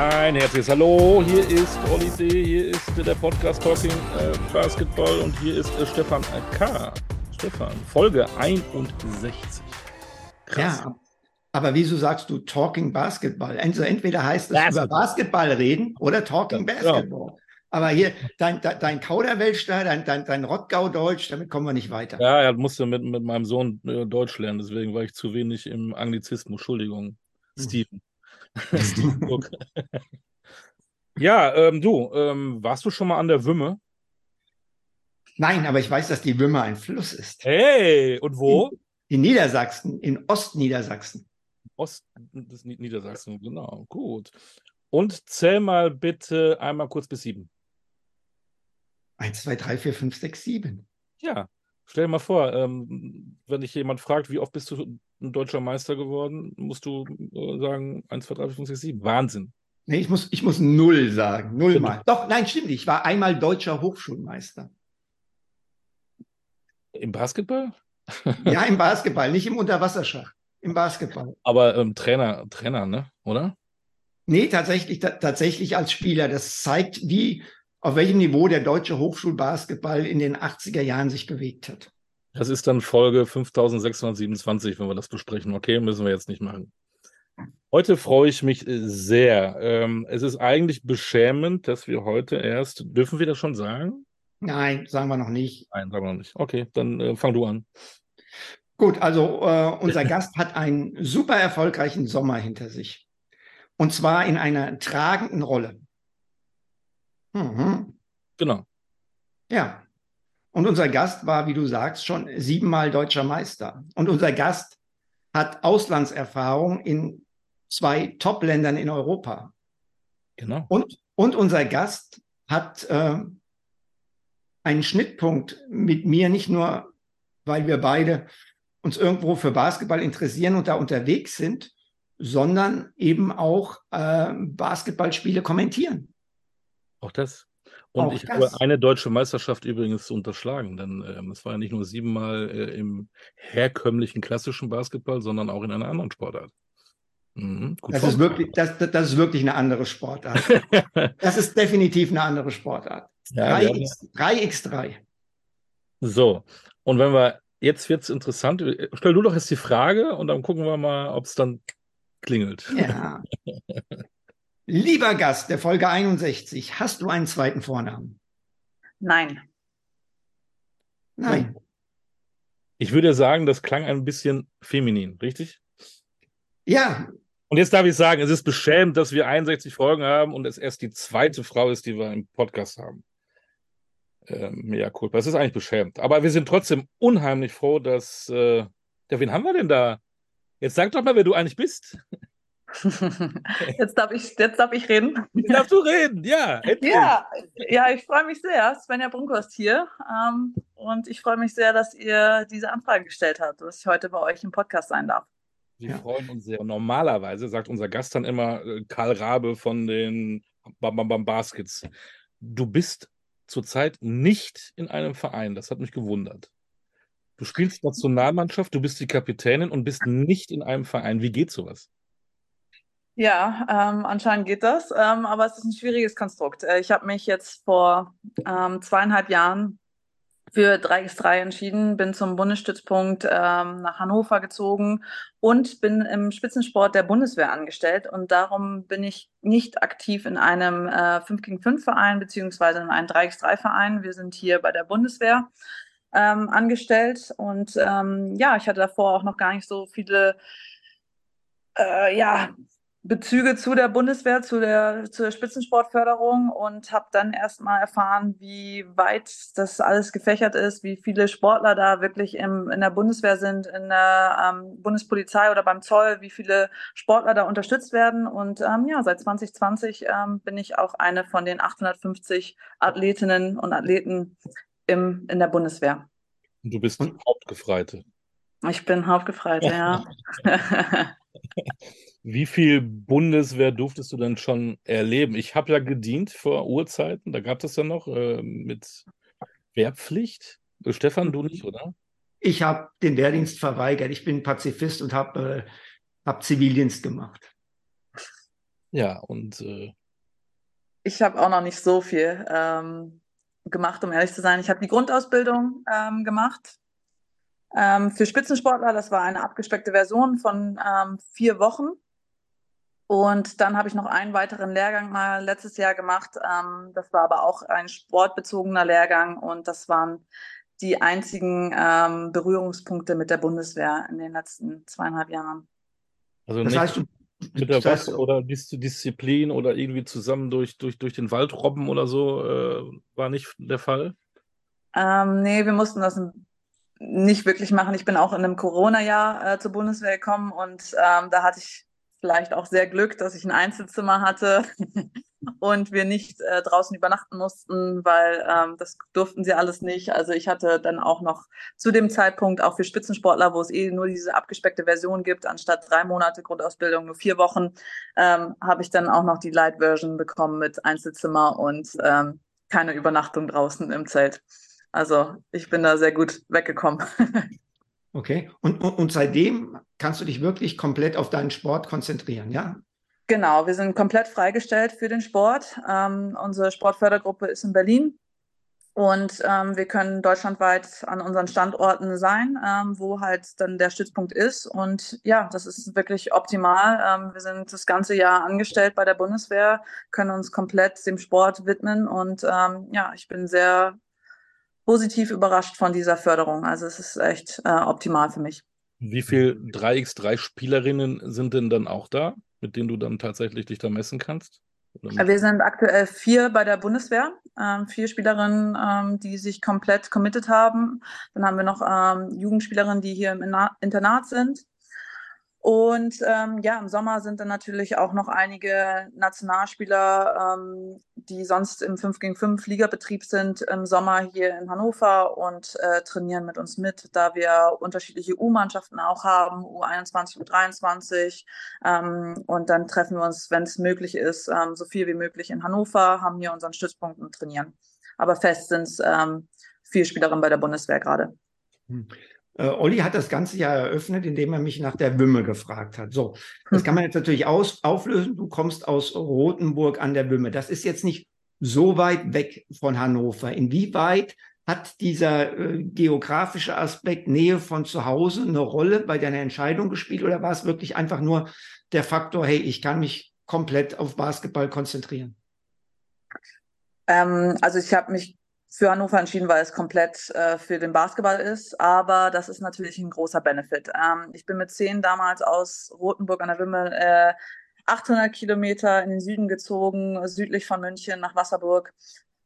Ein herzliches Hallo, hier ist Olli D., hier ist der Podcast Talking äh, Basketball und hier ist äh, Stefan K. Stefan, Folge 61. Krass. Ja, aber wieso sagst du Talking Basketball? Also entweder heißt es Basketball. über Basketball reden oder Talking Ja, Basketball. Aber hier, dein, dein, dein Kauderwelsch da, dein, dein, dein Rottgau-Deutsch, damit kommen wir nicht weiter. Ja, er musste mit, mit meinem Sohn äh, Deutsch lernen, deswegen war ich zu wenig im Anglizismus. Entschuldigung, Steven. Ja, ähm, du, ähm, warst du schon mal an der Wümme? Nein, aber ich weiß, dass die Wümme ein Fluss ist. Hey, und wo? In Niedersachsen, in Ostniedersachsen. Ost des Nied- Niedersachsen, genau, gut. Und zähl mal bitte einmal kurz bis sieben. Eins, zwei, drei, vier, fünf, sechs, sieben. Ja, stell dir mal vor, ähm, wenn dich jemand fragt, wie oft bist du ein deutscher Meister geworden, musst du äh, sagen 1, 2, 3, 4, 5, 6, 7. Wahnsinn. Nee, ich muss, ich muss null sagen. Null Stimmt. mal. Doch, nein, stimmt. Ich war einmal deutscher Hochschulmeister. Im Basketball? Ja, im Basketball, nicht im Unterwasserschach. Im Basketball. Aber ähm, Trainer, Trainer, ne? Oder? Nee, tatsächlich, ta tatsächlich als Spieler. Das zeigt, wie, auf welchem Niveau der deutsche Hochschulbasketball in den 80er Jahren sich bewegt hat. Das ist dann Folge 5627, wenn wir das besprechen. Okay, müssen wir jetzt nicht machen. Heute freue ich mich äh, sehr. Ähm, es ist eigentlich beschämend, dass wir heute erst, dürfen wir das schon sagen? Nein, sagen wir noch nicht. Nein, sagen wir noch nicht. Okay, dann äh, fang du an. Gut, also äh, unser Gast hat einen super erfolgreichen Sommer hinter sich. Und zwar in einer tragenden Rolle. Mhm. Genau. Ja. Und unser Gast war, wie du sagst, schon siebenmal deutscher Meister. Und unser Gast hat Auslandserfahrung in zwei Top-Ländern in Europa. Genau. Und, und unser Gast hat äh, einen Schnittpunkt mit mir, nicht nur, weil wir beide uns irgendwo für Basketball interessieren und da unterwegs sind, sondern eben auch äh, Basketballspiele kommentieren. Auch das. Und Auch ich das. habe eine deutsche Meisterschaft übrigens unterschlagen, denn ähm, es war ja nicht nur siebenmal äh, im herkömmlichen klassischen Basketball, sondern auch in einer anderen Sportart. Mhm, Das ist, wirklich, das, das ist wirklich eine andere Sportart. Das ist definitiv eine andere Sportart. Ja, wir haben 3x, 3x3. So, und wenn wir, jetzt wird es interessant, stell du doch jetzt die Frage und dann gucken wir mal, ob es dann klingelt. Ja. Lieber Gast der Folge 61, hast du einen zweiten Vornamen? Nein. Nein. Ich würde sagen, das klang ein bisschen feminin, richtig? Ja, Und jetzt darf ich sagen, es ist beschämend, dass wir 61 Folgen haben und es erst die zweite Frau ist, die wir im Podcast haben. Ähm, ja, cool. Das ist eigentlich beschämend. Aber wir sind trotzdem unheimlich froh, dass. Äh, ja, wen haben wir denn da? Jetzt sag doch mal, wer du eigentlich bist. Jetzt darf ich, jetzt darf ich reden. Jetzt darfst du reden, ja. Endlich. Ja, ja, ich freue mich sehr. Svenja Brunkhorst hier. Ähm, und ich freue mich sehr, dass ihr diese Anfrage gestellt habt, dass ich heute bei euch im Podcast sein darf. Wir Ja. freuen uns sehr. Normalerweise sagt unser Gast dann immer äh, Karl Rabe von den Bam Bam Bam Baskets. Du bist zurzeit nicht in einem Verein. Das hat mich gewundert. Du spielst Nationalmannschaft, du bist die Kapitänin und bist nicht in einem Verein. Wie geht sowas? Ja, ähm, anscheinend geht das, ähm, aber es ist ein schwieriges Konstrukt. Äh, ich habe mich jetzt vor ähm, zweieinhalb Jahren für 3x3 entschieden, bin zum Bundesstützpunkt ähm, nach Hannover gezogen und bin im Spitzensport der Bundeswehr angestellt. Und darum bin ich nicht aktiv in einem äh, 5 gegen 5 Verein beziehungsweise in einem 3x3 Verein. Wir sind hier bei der Bundeswehr ähm, angestellt. Und ähm, ja, ich hatte davor auch noch gar nicht so viele äh, ja, Bezüge zu der Bundeswehr, zu der, zu der Spitzensportförderung und habe dann erstmal erfahren, wie weit das alles gefächert ist, wie viele Sportler da wirklich im, in der Bundeswehr sind, in der ähm, Bundespolizei oder beim Zoll, wie viele Sportler da unterstützt werden. Und ähm, ja, seit 2020 ähm, bin ich auch eine von den 850 Athletinnen und Athleten im, in der Bundeswehr. Und du bist Hauptgefreite. Ich bin Hauptgefreite, ja. Wie viel Bundeswehr durftest du denn schon erleben? Ich habe ja gedient vor Urzeiten, da gab es ja noch äh, mit Wehrpflicht. Äh, Stefan, du nicht, oder? Ich habe den Wehrdienst verweigert. Ich bin Pazifist und habe äh, hab Zivildienst gemacht. Ja, und äh, ich habe auch noch nicht so viel ähm, gemacht, um ehrlich zu sein. Ich habe die Grundausbildung ähm, gemacht ähm, für Spitzensportler. Das war eine abgespeckte Version von ähm, vier Wochen. Und dann habe ich noch einen weiteren Lehrgang mal letztes Jahr gemacht. Ähm, das war aber auch ein sportbezogener Lehrgang und das waren die einzigen ähm, Berührungspunkte mit der Bundeswehr in den letzten zweieinhalb Jahren. Also das heißt, mit der das heißt, oder Disziplin oder irgendwie zusammen durch, durch, durch den Wald robben oder so äh, war nicht der Fall? Ähm, nee, wir mussten das nicht wirklich machen. Ich bin auch in einem Corona-Jahr äh, zur Bundeswehr gekommen und ähm, da hatte ich vielleicht auch sehr Glück, dass ich ein Einzelzimmer hatte und wir nicht äh, draußen übernachten mussten, weil ähm, das durften sie alles nicht. Also ich hatte dann auch noch zu dem Zeitpunkt auch für Spitzensportler, wo es eh nur diese abgespeckte Version gibt, anstatt drei Monate Grundausbildung nur vier Wochen, ähm, habe ich dann auch noch die Light Version bekommen mit Einzelzimmer und ähm, keine Übernachtung draußen im Zelt. Also ich bin da sehr gut weggekommen. Okay. Und, und, und seitdem kannst du dich wirklich komplett auf deinen Sport konzentrieren, ja? Genau, wir sind komplett freigestellt für den Sport. Ähm, unsere Sportfördergruppe ist in Berlin und ähm, wir können deutschlandweit an unseren Standorten sein, ähm, wo halt dann der Stützpunkt ist. Und ja, das ist wirklich optimal. Ähm, wir sind das ganze Jahr angestellt bei der Bundeswehr, können uns komplett dem Sport widmen. Und ähm, ja, ich bin sehr positiv überrascht von dieser Förderung. Also es ist echt äh, optimal für mich. Wie viele 3x3 Spielerinnen sind denn dann auch da, mit denen du dann tatsächlich dich da messen kannst? Wir sind aktuell vier bei der Bundeswehr, ähm, vier Spielerinnen, ähm, die sich komplett committed haben. Dann haben wir noch ähm, Jugendspielerinnen, die hier im Internat sind. Und ähm, ja, im Sommer sind dann natürlich auch noch einige Nationalspieler, ähm, die sonst im 5 gegen 5 Ligabetrieb sind, im Sommer hier in Hannover und äh, trainieren mit uns mit, da wir unterschiedliche U-Mannschaften auch haben, U21, U23. Ähm, und dann treffen wir uns, wenn es möglich ist, ähm, so viel wie möglich in Hannover, haben hier unseren Stützpunkt und trainieren. Aber fest sind es ähm, vier Spielerinnen bei der Bundeswehr gerade. Hm. Äh, Olli hat das ganze Jahr eröffnet, indem er mich nach der Wümme gefragt hat. So, das kann man jetzt natürlich aus, auflösen. Du kommst aus Rothenburg an der Wümme. Das ist jetzt nicht so weit weg von Hannover. Inwieweit hat dieser äh, geografische Aspekt Nähe von zu Hause eine Rolle bei deiner Entscheidung gespielt oder war es wirklich einfach nur der Faktor, hey, ich kann mich komplett auf Basketball konzentrieren? Ähm, also ich habe mich für Hannover entschieden, weil es komplett äh, für den Basketball ist. Aber das ist natürlich ein großer Benefit. Ähm, ich bin mit zehn damals aus Rothenburg an der Wimmel äh, 800 Kilometer in den Süden gezogen, südlich von München nach Wasserburg.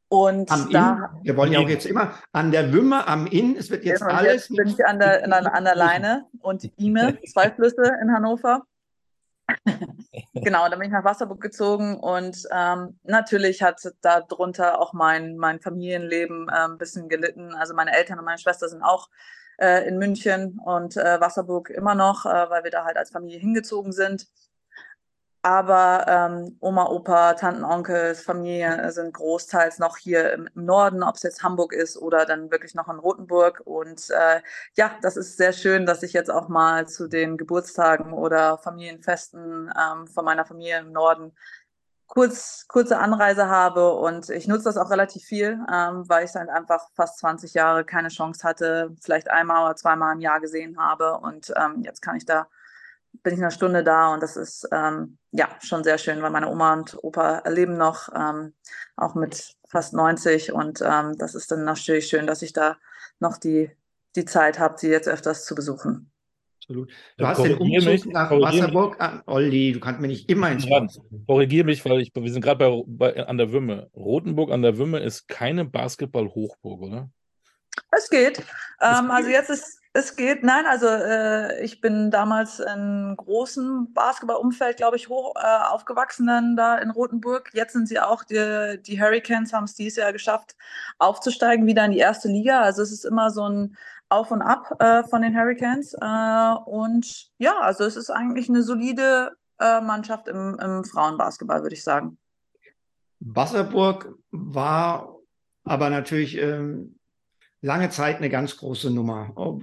Und am da, Inn, wir wollen ja auch jetzt immer an der Wümme, am Inn, es wird jetzt genau, alles. Jetzt bin ich an der, an, an der Leine und Ime, zwei Flüsse in Hannover. Genau, dann bin ich nach Wasserburg gezogen und ähm, natürlich hat darunter auch mein, mein Familienleben äh, ein bisschen gelitten. Also meine Eltern und meine Schwester sind auch äh, in München und äh, Wasserburg immer noch, äh, weil wir da halt als Familie hingezogen sind. Aber ähm, Oma, Opa, Tanten, Onkel, Familie sind großteils noch hier im, Norden, ob es jetzt Hamburg ist oder dann wirklich noch in Rothenburg. Und äh, ja, das ist sehr schön, dass ich jetzt auch mal zu den Geburtstagen oder Familienfesten ähm, von meiner Familie im Norden kurz, kurze Anreise habe. Und ich nutze das auch relativ viel, ähm, weil ich dann einfach fast 20 Jahre keine Chance hatte, vielleicht einmal oder zweimal im Jahr gesehen habe. Und ähm, jetzt kann ich da bin ich eine Stunde da und das ist ähm, ja schon sehr schön, weil meine Oma und Opa leben noch, ähm, auch mit fast 90 und ähm, das ist dann natürlich schön, dass ich da noch die, die Zeit habe, sie jetzt öfters zu besuchen. Absolut. Du hast den Umzug mich, nach Wasserburg an. Olli, du kannst mir nicht immer ins Ja, korrigiere mich, weil ich, wir sind gerade bei, bei, an der Wümme. Rotenburg an der Wümme ist keine Basketball-Hochburg, oder? Es geht. Ähm, geht? also jetzt ist, es geht, nein, also äh, ich bin damals in großem Basketballumfeld, glaube ich, hoch äh, aufgewachsen dann da in Rothenburg. Jetzt sind sie auch, die, die Hurricanes haben es dieses Jahr geschafft, aufzusteigen wieder in die erste Liga. Also es ist immer so ein Auf und Ab äh, von den Hurricanes. Äh, und ja, also es ist eigentlich eine solide äh, Mannschaft im, im Frauenbasketball, würde ich sagen. Wasserburg war aber natürlich ähm, lange Zeit eine ganz große Nummer. Oh,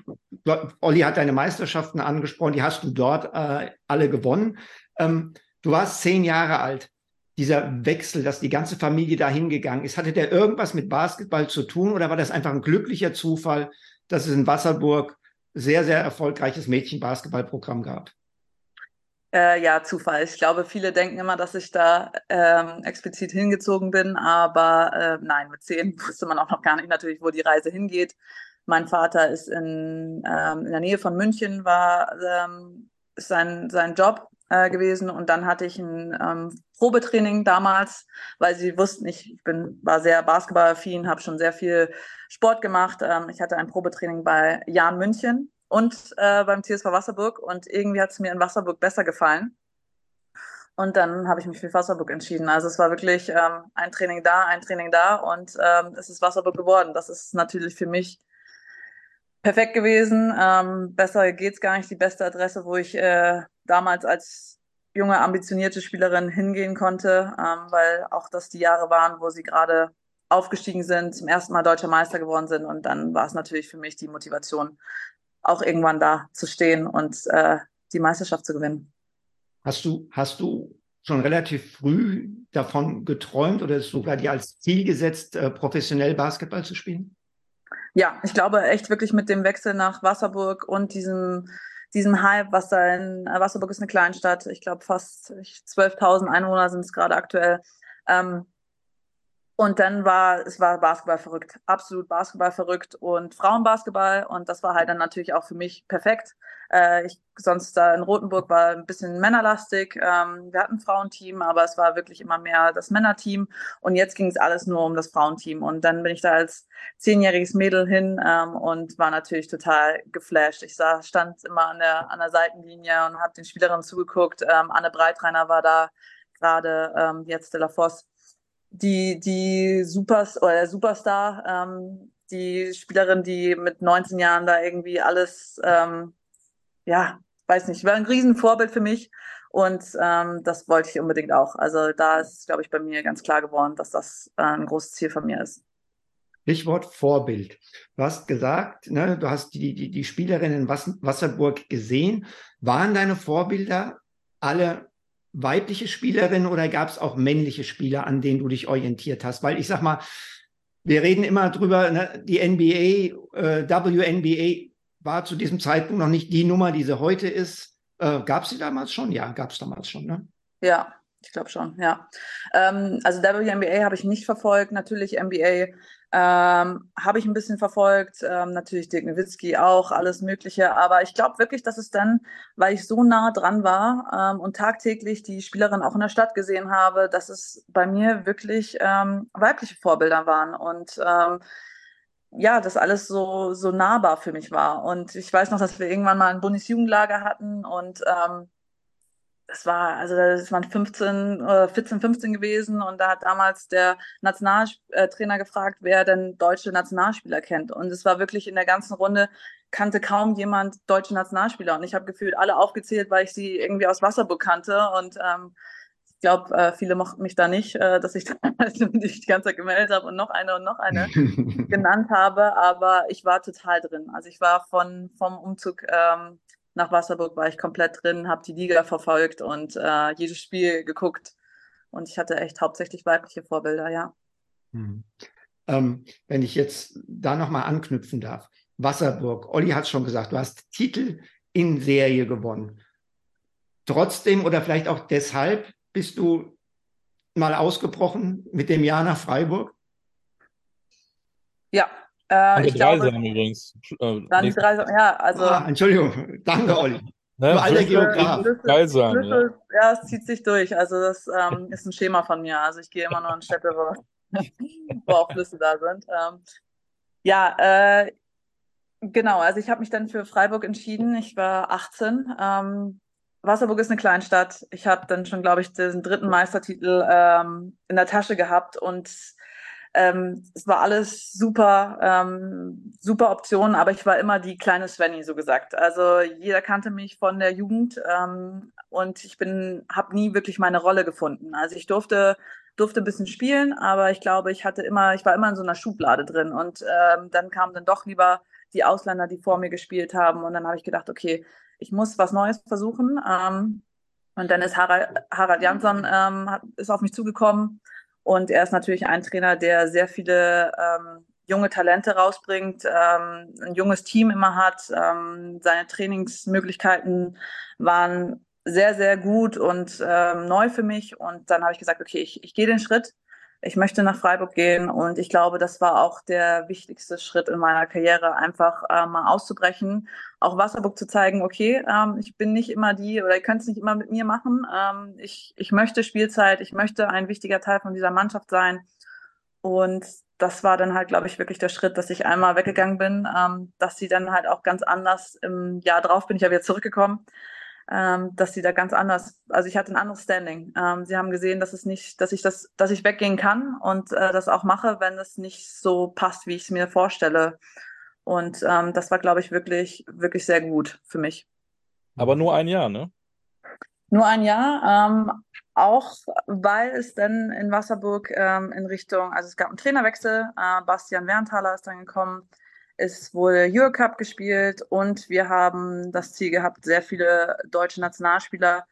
Olli hat deine Meisterschaften angesprochen, die hast du dort äh, alle gewonnen. Ähm, du warst zehn Jahre alt. Dieser Wechsel, dass die ganze Familie da hingegangen ist, hatte der irgendwas mit Basketball zu tun oder war das einfach ein glücklicher Zufall, dass es in Wasserburg sehr, sehr erfolgreiches Mädchenbasketballprogramm gab? Äh, ja, Zufall. Ich glaube, viele denken immer, dass ich da ähm, explizit hingezogen bin, aber äh, nein, mit zehn wusste man auch noch gar nicht natürlich, wo die Reise hingeht. Mein Vater ist in, ähm, in der Nähe von München, war ähm, sein, sein Job äh, gewesen und dann hatte ich ein ähm, Probetraining damals, weil sie wussten, ich, ich bin, war sehr basketballaffin, habe schon sehr viel Sport gemacht. Ähm, ich hatte ein Probetraining bei Jan München und äh, beim TSV Wasserburg und irgendwie hat es mir in Wasserburg besser gefallen. Und dann habe ich mich für Wasserburg entschieden. Also es war wirklich ähm, ein Training da, ein Training da und ähm, es ist Wasserburg geworden. Das ist natürlich für mich perfekt gewesen. Ähm, besser geht's gar nicht. Die beste Adresse, wo ich äh, damals als junge, ambitionierte Spielerin hingehen konnte, ähm, weil auch das die Jahre waren, wo sie gerade aufgestiegen sind, zum ersten Mal deutscher Meister geworden sind. Und dann war es natürlich für mich die Motivation, auch irgendwann da zu stehen und äh, die Meisterschaft zu gewinnen. Hast du, hast du schon relativ früh davon geträumt oder sogar dir als Ziel gesetzt, äh, professionell Basketball zu spielen? Ja, ich glaube echt wirklich mit dem Wechsel nach Wasserburg und diesem, diesem Hype, was da in äh, Wasserburg ist eine Kleinstadt, ich glaube fast 12.000 Einwohner sind es gerade aktuell. Ähm, und dann war, es war Basketball verrückt, absolut Basketball verrückt und Frauenbasketball. Und das war halt dann natürlich auch für mich perfekt. Äh, ich, sonst da in Rothenburg war ein bisschen männerlastig. Ähm, wir hatten ein Frauenteam, aber es war wirklich immer mehr das Männerteam. Und jetzt ging es alles nur um das Frauenteam. Und dann bin ich da als zehnjähriges Mädel hin ähm, und war natürlich total geflasht. Ich sah, stand immer an der, an der Seitenlinie und habe den Spielerinnen zugeguckt. Ähm, Anne Breitreiner war da gerade, ähm, jetzt Stella Voss die, die Supers oder der Superstar, ähm, die Spielerin, die mit 19 Jahren da irgendwie alles, ähm, ja, weiß nicht, war ein Riesenvorbild für mich und ähm, das wollte ich unbedingt auch. Also da ist, glaube ich, bei mir ganz klar geworden, dass das äh, ein großes Ziel von mir ist. Stichwort Vorbild. Du hast gesagt, ne, du hast die, die, die Spielerinnen in Wasserburg gesehen. Waren deine Vorbilder alle weibliche Spielerinnen oder gab es auch männliche Spieler, an denen du dich orientiert hast? Weil ich sag mal, wir reden immer drüber, ne, die NBA, äh, WNBA war zu diesem Zeitpunkt noch nicht die Nummer, die sie heute ist. Äh, gab es sie damals schon? Ja, gab es damals schon, ne? Ja, ich glaube schon, ja. Ähm, also WNBA habe ich nicht verfolgt, natürlich NBA ähm, habe ich ein bisschen verfolgt, ähm, natürlich Dirk Nowitzki auch, alles Mögliche. Aber ich glaube wirklich, dass es dann, weil ich so nah dran war ähm, und tagtäglich die Spielerin auch in der Stadt gesehen habe, dass es bei mir wirklich ähm, weibliche Vorbilder waren und ähm, ja, das alles so, so nahbar für mich war. Und ich weiß noch, dass wir irgendwann mal ein Bundesjugendlager hatten und ähm, das war, also das waren 15, äh, 14, 15 gewesen und da hat damals der Nationaltrainer gefragt, wer denn deutsche Nationalspieler kennt. Und es war wirklich in der ganzen Runde, kannte kaum jemand deutsche Nationalspieler. Und ich habe gefühlt alle aufgezählt, weil ich sie irgendwie aus Wasserburg kannte. Und ähm, ich glaube, äh, viele mochten mich da nicht, äh, dass ich mich die ganze Zeit gemeldet habe und noch eine und noch eine genannt habe. Aber ich war total drin. Also ich war von vom Umzug ähm, nach Wasserburg war ich komplett drin, habe die Liga verfolgt und äh, jedes Spiel geguckt. Und ich hatte echt hauptsächlich weibliche Vorbilder, ja. Hm. Ähm, wenn ich jetzt da nochmal anknüpfen darf. Wasserburg, Olli hat es schon gesagt, du hast Titel in Serie gewonnen. Trotzdem oder vielleicht auch deshalb bist du mal ausgebrochen mit dem Jahr nach Freiburg? Ja, Äh, ich glaube, übrigens. Äh, dann nächste- Dreisam, ja, also Ah, Entschuldigung, danke, Olli. ne, du alter Geograf. Schlüssel, Dreisam, ja. Schlüssel, ja, es zieht sich durch. Also das ähm, ist ein Schema von mir. Also ich gehe immer nur in Städte, wo, wo auch Flüsse da sind. Ähm, ja, äh, genau. Also ich habe mich dann für Freiburg entschieden. Ich war 18. Ähm, Wasserburg ist eine Kleinstadt. Ich habe dann schon, glaube ich, den dritten Meistertitel ähm, in der Tasche gehabt und ähm, es war alles super, ähm, super Optionen, aber ich war immer die kleine Svenny, so gesagt. Also jeder kannte mich von der Jugend ähm, und ich bin, habe nie wirklich meine Rolle gefunden. Also ich durfte durfte ein bisschen spielen, aber ich glaube, ich hatte immer, ich war immer in so einer Schublade drin und ähm, dann kamen dann doch lieber die Ausländer, die vor mir gespielt haben und dann habe ich gedacht, okay, ich muss was Neues versuchen. Ähm, und dann ist Harald, Harald Jansson ähm, hat, ist auf mich zugekommen und er ist natürlich ein Trainer, der sehr viele ähm, junge Talente rausbringt, ähm, ein junges Team immer hat. Ähm, seine Trainingsmöglichkeiten waren sehr, sehr gut und ähm, neu für mich. Und dann habe ich gesagt, okay, ich, ich gehe den Schritt. Ich möchte nach Freiburg gehen und ich glaube, das war auch der wichtigste Schritt in meiner Karriere, einfach äh, mal auszubrechen, auch Wasserburg zu zeigen, okay, ähm, ich bin nicht immer die oder ihr könnt es nicht immer mit mir machen. Ähm, ich, ich möchte Spielzeit, ich möchte ein wichtiger Teil von dieser Mannschaft sein. Und das war dann halt, glaube ich, wirklich der Schritt, dass ich einmal weggegangen bin, ähm, dass sie dann halt auch ganz anders im Jahr drauf bin ich ja wieder zurückgekommen, ähm, dass sie da ganz anders, also ich hatte ein anderes Standing. Ähm, sie haben gesehen, dass es nicht, dass ich das, dass ich weggehen kann und äh, das auch mache, wenn es nicht so passt, wie ich es mir vorstelle. Und ähm, das war, glaube ich, wirklich, wirklich sehr gut für mich. Aber nur ein Jahr, ne? Nur ein Jahr, ähm, auch weil es dann in Wasserburg ähm, in Richtung, also es gab einen Trainerwechsel, äh, Bastian Werntaler ist dann gekommen, es wurde Eurocup gespielt und wir haben das Ziel gehabt, sehr viele deutsche Nationalspieler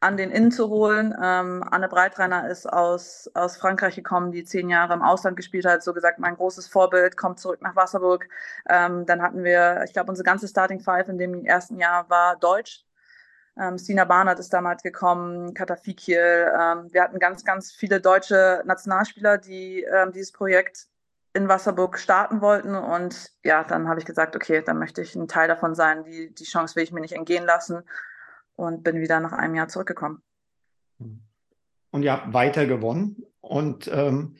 an den Innen zu holen. Ähm, Anne Breitreiner ist aus, aus Frankreich gekommen, die zehn Jahre im Ausland gespielt hat. So gesagt, mein großes Vorbild, kommt zurück nach Wasserburg. Ähm, dann hatten wir, ich glaube, unsere ganze Starting Five in dem ersten Jahr war Deutsch. Ähm, Stina Barnard ist damals gekommen, Katafikil. Ähm, wir hatten ganz, ganz viele deutsche Nationalspieler, die ähm, dieses Projekt in Wasserburg starten wollten. Und ja, dann habe ich gesagt, okay, dann möchte ich ein Teil davon sein. Die, die Chance will ich mir nicht entgehen lassen. Und bin wieder nach einem Jahr zurückgekommen. Und ihr habt weiter gewonnen. Und ähm,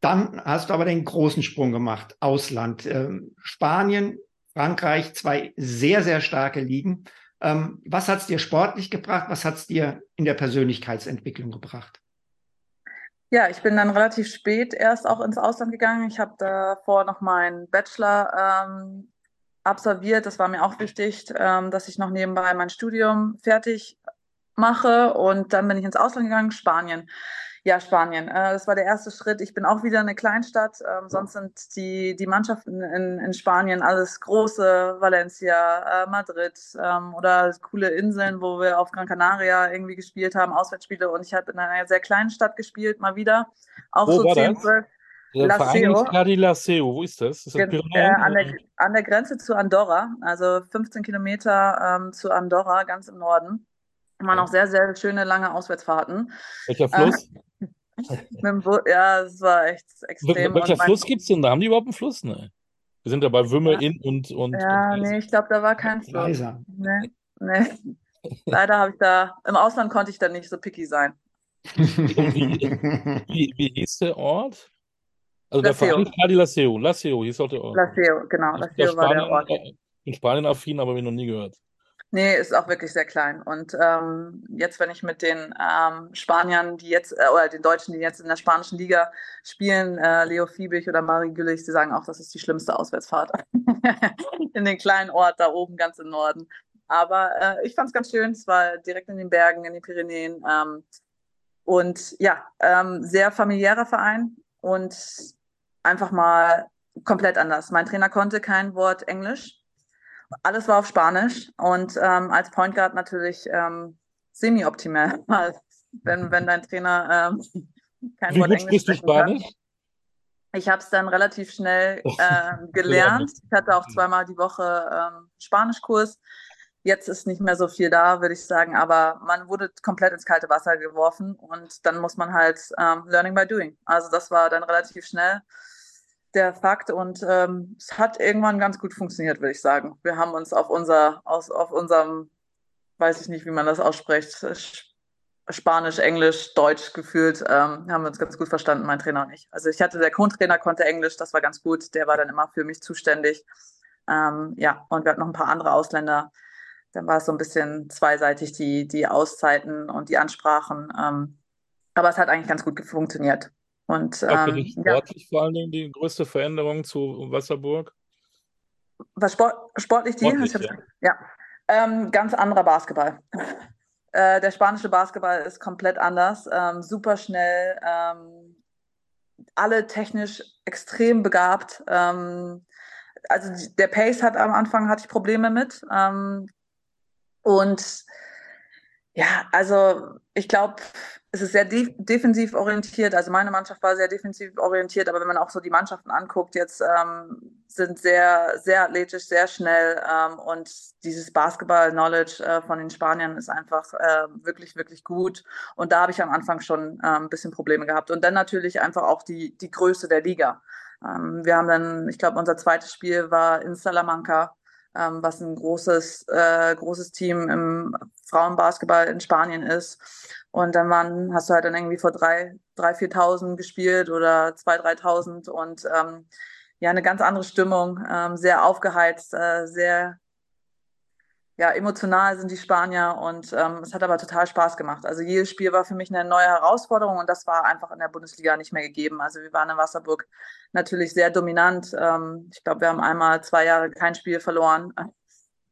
dann hast du aber den großen Sprung gemacht, Ausland. Ähm, Spanien, Frankreich, zwei sehr, sehr starke Ligen. Ähm, was hat es dir sportlich gebracht? Was hat es dir in der Persönlichkeitsentwicklung gebracht? Ja, ich bin dann relativ spät erst auch ins Ausland gegangen. Ich habe davor noch meinen Bachelor ähm, absolviert. Das war mir auch wichtig, ähm, dass ich noch nebenbei mein Studium fertig mache. Und dann bin ich ins Ausland gegangen, Spanien. Ja, Spanien. Äh, das war der erste Schritt. Ich bin auch wieder eine Kleinstadt. Ähm, sonst sind die, die Mannschaften in, in Spanien alles große, Valencia, äh, Madrid ähm, oder coole Inseln, wo wir auf Gran Canaria irgendwie gespielt haben, Auswärtsspiele. Und ich habe in einer sehr kleinen Stadt gespielt, mal wieder. Auch Wo so war 10, das? 12. Der. Vereinsstadion Laseo, wo ist das? Ist das Ge- äh, an, der, an der Grenze zu Andorra, also 15 Kilometer ähm, zu Andorra, ganz im Norden. Waren auch sehr, sehr schöne, lange Auswärtsfahrten. Welcher Fluss? Mit dem Bu ja, es war echt extrem. Welcher Fluss gibt's denn da? Haben die überhaupt einen Fluss? Ne. Wir sind ja bei Wümme Ja. in und und. Ja, und nee, ich glaube, da war kein Fluss. Leiser. Nee, nee. Leider habe ich da, im Ausland konnte ich da nicht so picky sein. Wie, wie hieß der Ort? Also der Laseo. Vereinsstadion Laseo. Laseo hieß auch der Ort. Laseo, genau, Laseo war der Spanien, Ort. äh, in Spanien affin, aber mir noch nie gehört. Nee, ist auch wirklich sehr klein. Und ähm, jetzt, wenn ich mit den ähm, Spaniern, die jetzt, äh, oder den Deutschen, die jetzt in der spanischen Liga spielen, äh, Leo Fiebig oder Marie Güllich, die sagen auch, das ist die schlimmste Auswärtsfahrt in den kleinen Ort da oben ganz im Norden. Aber äh, ich fand es ganz schön. Es war direkt in den Bergen, in den Pyrenäen. Ähm, und ja, ähm, sehr familiärer Verein und einfach mal komplett anders. Mein Trainer konnte kein Wort Englisch. Alles war auf Spanisch und ähm, als Point Guard natürlich ähm, semi-optimal, wenn, wenn dein Trainer ähm, kein Wie Wort gut Englisch kann. Spanisch? Ich habe es dann relativ schnell ähm, gelernt. Ich hatte auch zweimal die Woche ähm, Spanischkurs. Jetzt ist nicht mehr so viel da, würde ich sagen, aber man wurde komplett ins kalte Wasser geworfen und dann muss man halt ähm, Learning by Doing. Also das war dann relativ schnell. Der Fakt und ähm, es hat irgendwann ganz gut funktioniert, würde ich sagen. Wir haben uns auf unser, aus, auf unserem, weiß ich nicht, wie man das ausspricht, Spanisch, Englisch, Deutsch gefühlt, ähm, haben wir uns ganz gut verstanden, mein Trainer und ich. Also ich hatte, der Co-Trainer konnte Englisch, das war ganz gut, der war dann immer für mich zuständig. Ähm, ja, und wir hatten noch ein paar andere Ausländer. Dann war es so ein bisschen zweiseitig, die, die Auszeiten und die Ansprachen. Ähm, aber es hat eigentlich ganz gut funktioniert. Und, ähm, für dich sportlich ja. vor allen Dingen die größte Veränderung zu Wasserburg? Was Sport, sportlich die? Sportlich, ja. ja. Ähm, ganz anderer Basketball. Äh, der spanische Basketball ist komplett anders, ähm, super schnell, ähm, alle technisch extrem begabt. Ähm, also der Pace hat am Anfang hatte ich Probleme mit. Ähm, und ja, also ich glaube, es ist sehr de defensiv orientiert. Also meine Mannschaft war sehr defensiv orientiert, aber wenn man auch so die Mannschaften anguckt, jetzt ähm, sind sehr, sehr athletisch, sehr schnell ähm, und dieses Basketball-Knowledge äh, von den Spaniern ist einfach äh, wirklich, wirklich gut. Und da habe ich am Anfang schon äh, ein bisschen Probleme gehabt. Und dann natürlich einfach auch die, die Größe der Liga. Ähm, wir haben dann, ich glaube, unser zweites Spiel war in Salamanca ähm, was ein großes, äh, großes Team im Frauenbasketball in Spanien ist. Und dann waren, hast du halt dann irgendwie vor drei, drei 4.000 gespielt oder zwei, 3.000 und ähm, ja, eine ganz andere Stimmung, ähm, sehr aufgeheizt, äh, sehr ja, emotional sind die Spanier und ähm, es hat aber total Spaß gemacht. Also jedes Spiel war für mich eine neue Herausforderung und das war einfach in der Bundesliga nicht mehr gegeben. Also wir waren in Wasserburg natürlich sehr dominant. Ähm, ich glaube, wir haben einmal zwei Jahre kein Spiel verloren.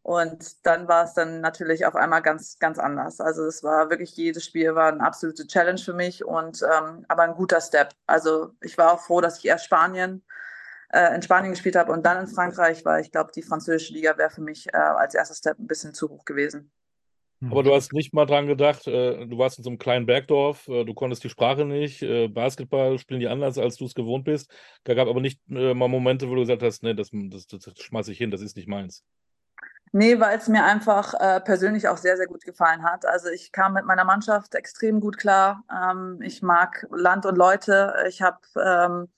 Und dann war es dann natürlich auf einmal ganz, ganz anders. Also es war wirklich, jedes Spiel war eine absolute Challenge für mich und ähm, aber ein guter Step. Also ich war auch froh, dass ich erst Spanien äh, in Spanien gespielt habe und dann in Frankreich, weil ich glaube, die französische Liga wäre für mich äh, als erster Step ein bisschen zu hoch gewesen. Hm. Aber du hast nicht mal dran gedacht, äh, du warst in so einem kleinen Bergdorf, äh, du konntest die Sprache nicht, äh, Basketball spielen die anders, als du es gewohnt bist. Da gab aber nicht äh, mal Momente, wo du gesagt hast, nee, das, das, das, das schmeiße ich hin, das ist nicht meins. Nee, weil es mir einfach äh, persönlich auch sehr, sehr gut gefallen hat. Also ich kam mit meiner Mannschaft extrem gut klar. Ähm, ich mag Land und Leute. Ich habe ähm,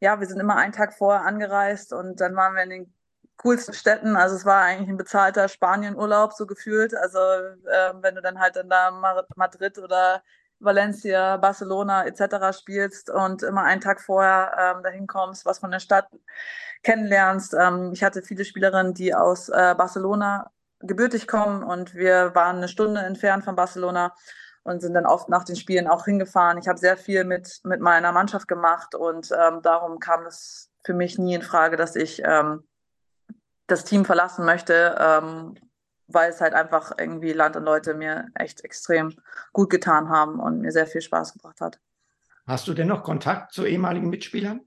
ja, wir sind immer einen Tag vorher angereist und dann waren wir in den coolsten Städten. Also es war eigentlich ein bezahlter Spanienurlaub so gefühlt. Also äh, wenn du dann halt dann da Madrid oder Valencia, Barcelona etc. spielst und immer einen Tag vorher ähm, dahin kommst, was von der Stadt kennenlernst. Ähm, ich hatte viele Spielerinnen, die aus äh, Barcelona gebürtig kommen und wir waren eine Stunde entfernt von Barcelona und sind dann oft nach den Spielen auch hingefahren. Ich habe sehr viel mit, mit meiner Mannschaft gemacht und ähm, darum kam es für mich nie in Frage, dass ich ähm, das Team verlassen möchte, ähm, weil es halt einfach irgendwie Land und Leute mir echt extrem gut getan haben und mir sehr viel Spaß gebracht hat. Hast du denn noch Kontakt zu ehemaligen Mitspielern?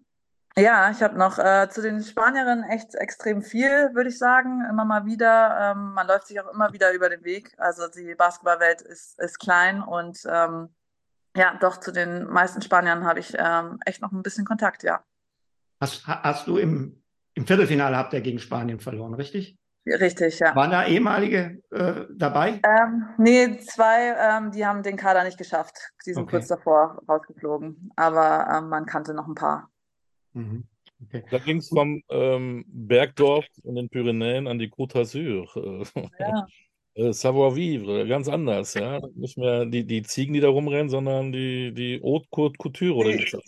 Ja, ich habe noch äh, zu den Spanierinnen echt extrem viel, würde ich sagen, immer mal wieder. Ähm, man läuft sich auch immer wieder über den Weg. Also die Basketballwelt ist, ist klein und ähm, ja, doch zu den meisten Spaniern habe ich ähm, echt noch ein bisschen Kontakt, ja. Hast, hast du im, im Viertelfinale habt ihr gegen Spanien verloren, richtig? Richtig, ja. Waren da ehemalige äh, dabei? Ähm, nee, zwei, ähm, die haben den Kader nicht geschafft. Die sind okay. kurz davor rausgeflogen. Aber ähm, man kannte noch ein paar. Mhm. Okay. Da ging es vom ähm, Bergdorf in den Pyrenäen an die Côte d'Azur. Ja. Äh, Savoir-vivre, ganz anders, ja. Nicht mehr die, die Ziegen, die da rumrennen, sondern die, die Haute Couture oder wie das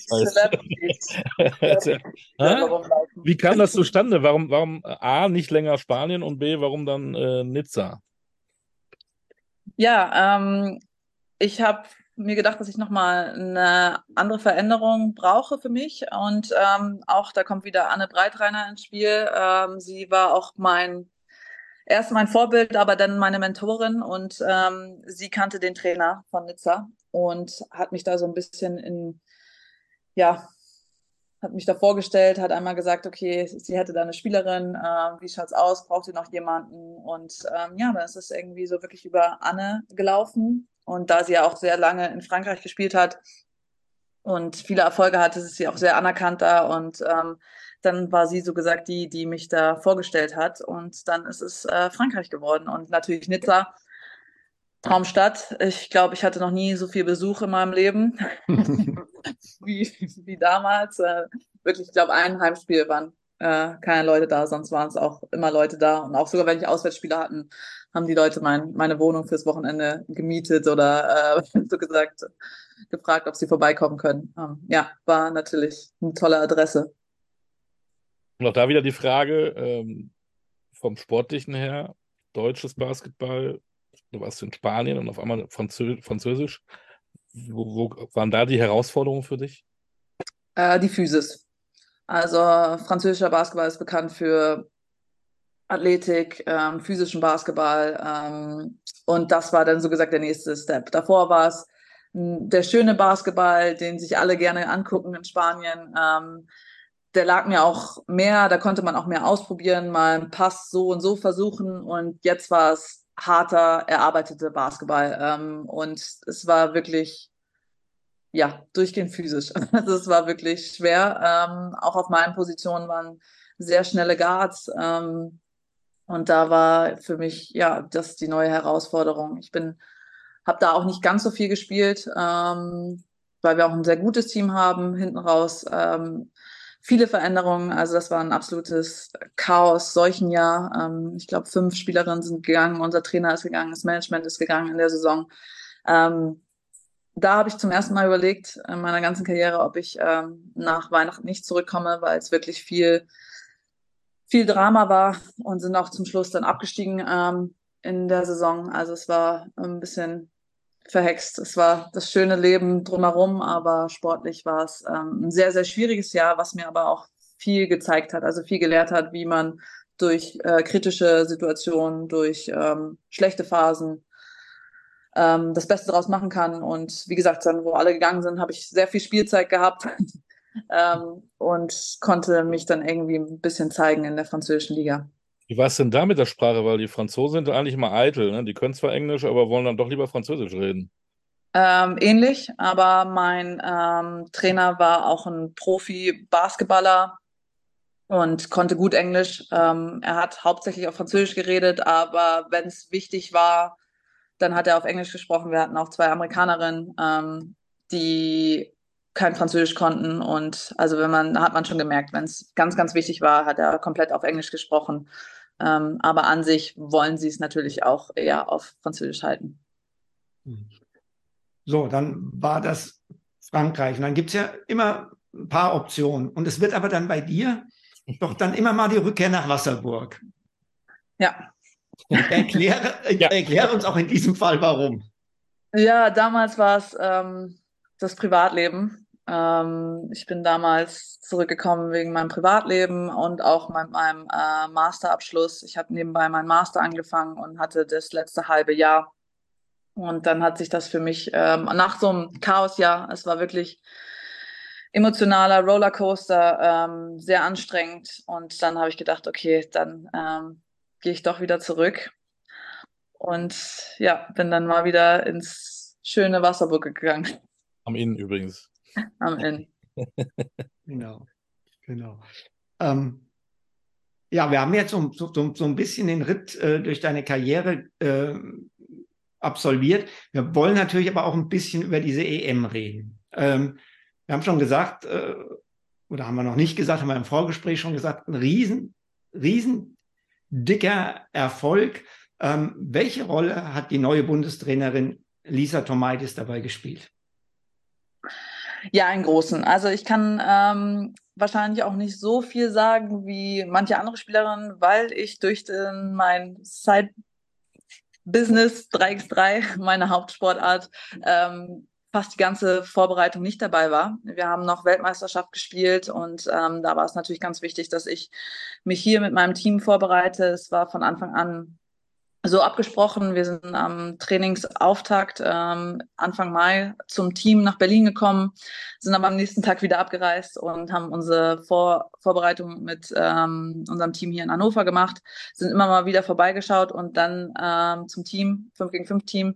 heißt. wie kam das zustande? Warum, warum A, nicht länger Spanien und B, warum dann äh, Nizza? Ja, ähm, ich habe mir gedacht, dass ich nochmal eine andere Veränderung brauche für mich. Und ähm, auch da kommt wieder Anne Breitreiner ins Spiel. Ähm, sie war auch mein erst mein Vorbild, aber dann meine Mentorin und ähm, sie kannte den Trainer von Nizza und hat mich da so ein bisschen in, ja, hat mich da vorgestellt, hat einmal gesagt, okay, sie hätte da eine Spielerin, äh, wie schaut's aus, braucht sie noch jemanden? Und ähm, ja, dann ist es irgendwie so wirklich über Anne gelaufen. Und da sie ja auch sehr lange in Frankreich gespielt hat und viele Erfolge hatte, ist sie auch sehr anerkannt da. Und ähm, dann war sie so gesagt die, die mich da vorgestellt hat. Und dann ist es äh, Frankreich geworden. Und natürlich Nizza, Traumstadt. Ich glaube, ich hatte noch nie so viel Besuch in meinem Leben wie, wie damals. Äh, wirklich, ich glaube, ein Heimspiel waren äh, keine Leute da, sonst waren es auch immer Leute da. Und auch sogar, wenn ich Auswärtsspiele hatten, haben die Leute mein, meine Wohnung fürs Wochenende gemietet oder äh, so gesagt, gefragt, ob sie vorbeikommen können. Ähm, ja, war natürlich eine tolle Adresse. Und auch da wieder die Frage ähm, vom Sportlichen her, deutsches Basketball, du warst in Spanien und auf einmal Franzö Französisch. Wo, wo waren da die Herausforderungen für dich? Äh, die Physis. Also französischer Basketball ist bekannt für Athletik, ähm, physischen Basketball. Ähm, und das war dann so gesagt der nächste Step. Davor war es hm, der schöne Basketball, den sich alle gerne angucken in Spanien. Ähm, der lag mir auch mehr, da konnte man auch mehr ausprobieren, mal einen Pass so und so versuchen. Und jetzt war es harter, erarbeitete Basketball. Ähm, und es war wirklich ja, durchgehend physisch. Also es war wirklich schwer. Ähm, auch auf meinen Positionen waren sehr schnelle Guards. Ähm, und da war für mich, ja, das die neue Herausforderung. Ich bin, habe da auch nicht ganz so viel gespielt, ähm, weil wir auch ein sehr gutes Team haben, hinten raus. Ähm, viele Veränderungen, also das war ein absolutes Chaos, solchen Jahr. Ähm, ich glaube, fünf Spielerinnen sind gegangen, unser Trainer ist gegangen, das Management ist gegangen in der Saison. Ähm, da habe ich zum ersten Mal überlegt in meiner ganzen Karriere, ob ich ähm, nach Weihnachten nicht zurückkomme, weil es wirklich viel, viel Drama war und sind auch zum Schluss dann abgestiegen ähm, in der Saison. Also es war ein bisschen verhext. Es war das schöne Leben drumherum, aber sportlich war es ähm, ein sehr, sehr schwieriges Jahr, was mir aber auch viel gezeigt hat, also viel gelehrt hat, wie man durch äh, kritische Situationen, durch ähm, schlechte Phasen ähm, das Beste daraus machen kann. Und wie gesagt, dann, wo alle gegangen sind, habe ich sehr viel Spielzeit gehabt ähm, und konnte mich dann irgendwie ein bisschen zeigen in der französischen Liga. Wie war es denn da mit der Sprache? Weil die Franzosen sind eigentlich immer eitel. Ne? Die können zwar Englisch, aber wollen dann doch lieber Französisch reden. Ähm, ähnlich, aber mein ähm, Trainer war auch ein Profi-Basketballer und konnte gut Englisch. Ähm, er hat hauptsächlich auf Französisch geredet, aber wenn es wichtig war, dann hat er auf Englisch gesprochen. Wir hatten auch zwei Amerikanerinnen, ähm, die kein Französisch konnten. Und also wenn man, hat man schon gemerkt, wenn es ganz, ganz wichtig war, hat er komplett auf Englisch gesprochen. Ähm, aber an sich wollen sie es natürlich auch eher auf Französisch halten. So, dann war das Frankreich. Und dann gibt es ja immer ein paar Optionen. Und es wird aber dann bei dir doch dann immer mal die Rückkehr nach Wasserburg. Ja, Erkläre, ja. erkläre uns auch in diesem Fall, warum. Ja, damals war es ähm, das Privatleben. Ähm, ich bin damals zurückgekommen wegen meinem Privatleben und auch meinem, meinem äh, Masterabschluss. Ich habe nebenbei meinen Master angefangen und hatte das letzte halbe Jahr. Und dann hat sich das für mich ähm, nach so einem Chaosjahr, es war wirklich emotionaler Rollercoaster, ähm, sehr anstrengend. Und dann habe ich gedacht, okay, dann ähm, gehe ich doch wieder zurück. Und ja, bin dann mal wieder ins schöne Wasserburg gegangen. Am Inn übrigens. Am Inn. genau, genau. Ähm, ja, wir haben jetzt so, so, so ein bisschen den Ritt äh, durch deine Karriere äh, absolviert. Wir wollen natürlich aber auch ein bisschen über diese EM reden. Ähm, wir haben schon gesagt, äh, oder haben wir noch nicht gesagt, haben wir im Vorgespräch schon gesagt, ein riesen, riesen dicker Erfolg. Ähm, welche Rolle hat die neue Bundestrainerin Lisa Tomaitis dabei gespielt? Ja, einen großen. Also ich kann ähm, wahrscheinlich auch nicht so viel sagen wie manche andere Spielerinnen, weil ich durch den, mein Side-Business 3x3, meine Hauptsportart, ähm, fast die ganze Vorbereitung nicht dabei war. Wir haben noch Weltmeisterschaft gespielt und ähm, da war es natürlich ganz wichtig, dass ich mich hier mit meinem Team vorbereite. Es war von Anfang an so abgesprochen. Wir sind am Trainingsauftakt ähm, Anfang Mai zum Team nach Berlin gekommen, sind aber am nächsten Tag wieder abgereist und haben unsere Vor Vorbereitung mit ähm, unserem Team hier in Hannover gemacht, sind immer mal wieder vorbeigeschaut und dann ähm, zum Team, 5 gegen 5 Team,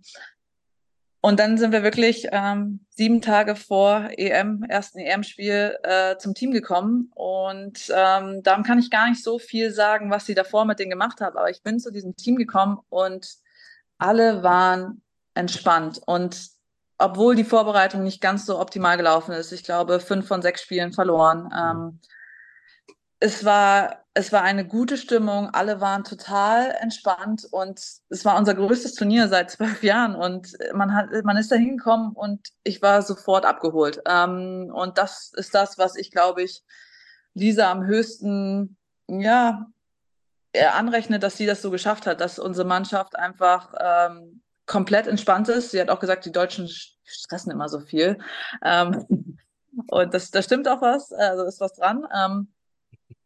und dann sind wir wirklich ähm, sieben Tage vor EM, ersten EM-Spiel äh, zum Team gekommen. Und ähm, darum kann ich gar nicht so viel sagen, was sie davor mit denen gemacht haben. Aber ich bin zu diesem Team gekommen und alle waren entspannt. Und obwohl die Vorbereitung nicht ganz so optimal gelaufen ist. Ich glaube, fünf von sechs Spielen verloren. Ähm, es war, es war eine gute Stimmung. Alle waren total entspannt und es war unser größtes Turnier seit zwölf Jahren und man hat, man ist da hingekommen und ich war sofort abgeholt. Ähm, und das ist das, was ich glaube ich Lisa am höchsten, ja, anrechnet, dass sie das so geschafft hat, dass unsere Mannschaft einfach ähm, komplett entspannt ist. Sie hat auch gesagt, die Deutschen stressen immer so viel. Ähm, und das, das stimmt auch was, also ist was dran. Ähm,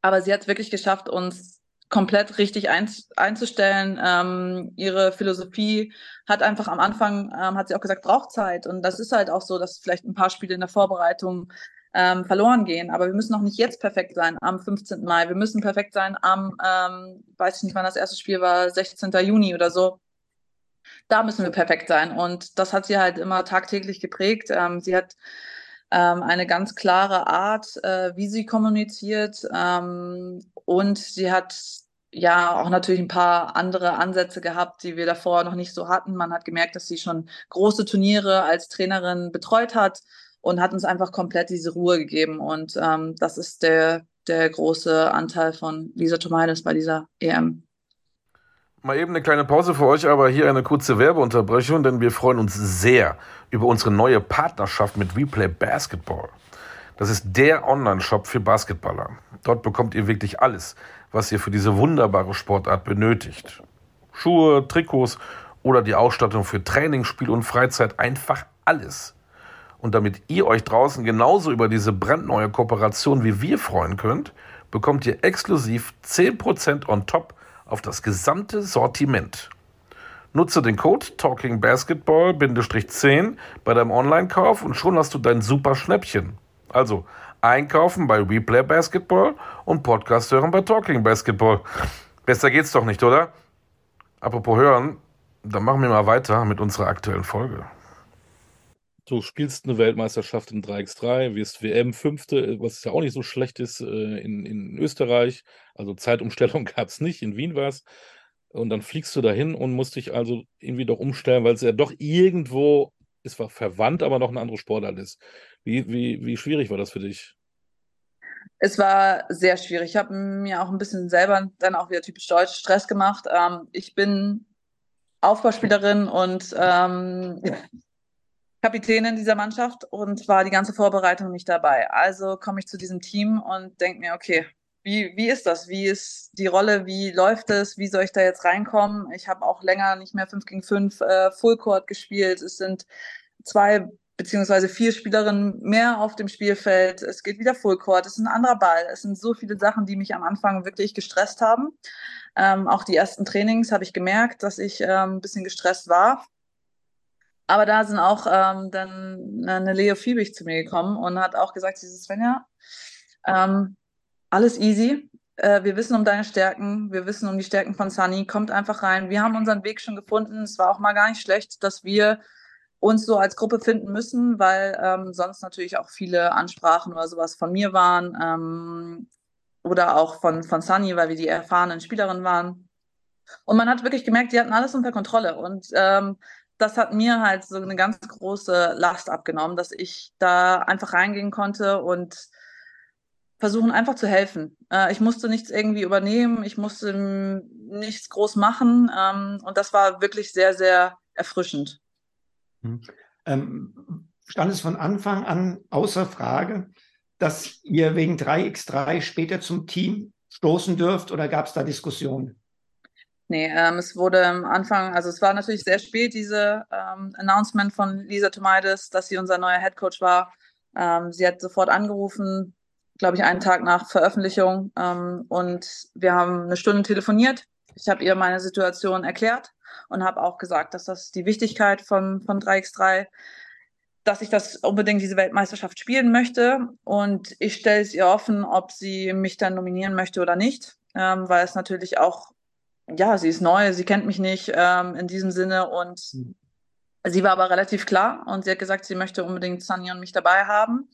aber sie hat es wirklich geschafft, uns komplett richtig ein, einzustellen. Ähm, ihre Philosophie hat einfach am Anfang, ähm, hat sie auch gesagt, braucht Zeit. Und das ist halt auch so, dass vielleicht ein paar Spiele in der Vorbereitung ähm, verloren gehen. Aber wir müssen noch nicht jetzt perfekt sein, am 15. Mai. Wir müssen perfekt sein am, ähm, weiß ich nicht, wann das erste Spiel war, 16. Juni oder so. Da müssen wir perfekt sein. Und das hat sie halt immer tagtäglich geprägt. Ähm, sie hat ähm, eine ganz klare Art, äh, wie sie kommuniziert. Ähm, und sie hat ja auch natürlich ein paar andere Ansätze gehabt, die wir davor noch nicht so hatten. Man hat gemerkt, dass sie schon große Turniere als Trainerin betreut hat und hat uns einfach komplett diese Ruhe gegeben. Und ähm, das ist der, der große Anteil von Lisa Tomaides bei dieser EM. Mal eben eine kleine Pause für euch, aber hier eine kurze Werbeunterbrechung, denn wir freuen uns sehr über unsere neue Partnerschaft mit Replay Basketball. Das ist der Online-Shop für Basketballer. Dort bekommt ihr wirklich alles, was ihr für diese wunderbare Sportart benötigt. Schuhe, Trikots oder die Ausstattung für Training, Spiel und Freizeit, einfach alles. Und damit ihr euch draußen genauso über diese brandneue Kooperation wie wir freuen könnt, bekommt ihr exklusiv 10% on top auf das gesamte Sortiment. Nutze den Code TalkingBasketball-10 bei deinem Online-Kauf und schon hast du dein super Schnäppchen. Also einkaufen bei Replay Basketball und Podcast hören bei Talking Basketball. Besser geht's doch nicht, oder? Apropos hören, dann machen wir mal weiter mit unserer aktuellen Folge. Du spielst eine Weltmeisterschaft in 3x3, wirst WM-Fünfte, was ja auch nicht so schlecht ist, äh, in, in Österreich. Also Zeitumstellung gab es nicht, in Wien war es. Und dann fliegst du dahin und musst dich also irgendwie doch umstellen, weil es ja doch irgendwo, es war verwandt, aber noch eine andere Sportart ist. Wie, wie, wie schwierig war das für dich? Es war sehr schwierig. Ich habe mir auch ein bisschen selber dann auch wieder typisch deutsch Stress gemacht. Ähm, ich bin Aufbauspielerin und ähm, Kapitänin dieser Mannschaft und war die ganze Vorbereitung nicht dabei. Also komme ich zu diesem Team und denke mir, okay, wie, wie ist das? Wie ist die Rolle? Wie läuft es? Wie soll ich da jetzt reinkommen? Ich habe auch länger nicht mehr 5 gegen 5 äh, Fullcourt gespielt. Es sind zwei beziehungsweise vier Spielerinnen mehr auf dem Spielfeld. Es geht wieder Fullcourt. Es ist ein anderer Ball. Es sind so viele Sachen, die mich am Anfang wirklich gestresst haben. Ähm, auch die ersten Trainings habe ich gemerkt, dass ich ähm, ein bisschen gestresst war. Aber da sind auch ähm, dann eine Leo Fiebig zu mir gekommen und hat auch gesagt, sie Svenja, ähm, alles easy. Äh, wir wissen um deine Stärken, wir wissen um die Stärken von Sunny. Kommt einfach rein. Wir haben unseren Weg schon gefunden. Es war auch mal gar nicht schlecht, dass wir uns so als Gruppe finden müssen, weil ähm, sonst natürlich auch viele Ansprachen oder sowas von mir waren ähm, oder auch von, von Sunny, weil wir die erfahrenen Spielerinnen waren. Und man hat wirklich gemerkt, die hatten alles unter Kontrolle. Und ähm, das hat mir halt so eine ganz große Last abgenommen, dass ich da einfach reingehen konnte und versuchen einfach zu helfen. Äh, ich musste nichts irgendwie übernehmen, ich musste nichts groß machen ähm, und das war wirklich sehr, sehr erfrischend. Hm. Ähm, stand es von Anfang an außer Frage, dass ihr wegen 3x3 später zum Team stoßen dürft oder gab es da Diskussionen? Nee, ähm, es wurde am Anfang, also es war natürlich sehr spät, diese ähm, Announcement von Lisa Tomaides, dass sie unser neuer Head Coach war. Ähm, sie hat sofort angerufen, glaube ich, einen Tag nach Veröffentlichung. Ähm, und wir haben eine Stunde telefoniert. Ich habe ihr meine Situation erklärt und habe auch gesagt, dass das die Wichtigkeit von, von 3x3 dass ich das unbedingt diese Weltmeisterschaft spielen möchte. Und ich stelle es ihr offen, ob sie mich dann nominieren möchte oder nicht, ähm, weil es natürlich auch ja, sie ist neu, sie kennt mich nicht ähm, in diesem Sinne und mhm. sie war aber relativ klar und sie hat gesagt, sie möchte unbedingt Sunny und mich dabei haben.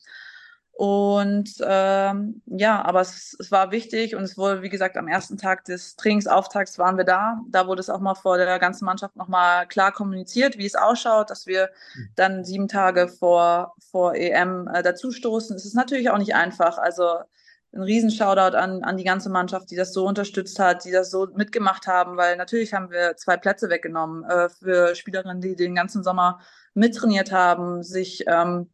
Und ähm, ja, aber es, es, war wichtig und es wurde, wie gesagt, am ersten Tag des Trainingsauftakts waren wir da. Da wurde es auch mal vor der ganzen Mannschaft nochmal klar kommuniziert, wie es ausschaut, dass wir mhm. dann sieben Tage vor, vor EM äh, dazustoßen. Es ist natürlich auch nicht einfach. Also ein riesen Shoutout an, an die ganze Mannschaft, die das so unterstützt hat, die das so mitgemacht haben, weil natürlich haben wir zwei Plätze weggenommen äh, für Spielerinnen, die den ganzen Sommer mittrainiert haben, sich ähm,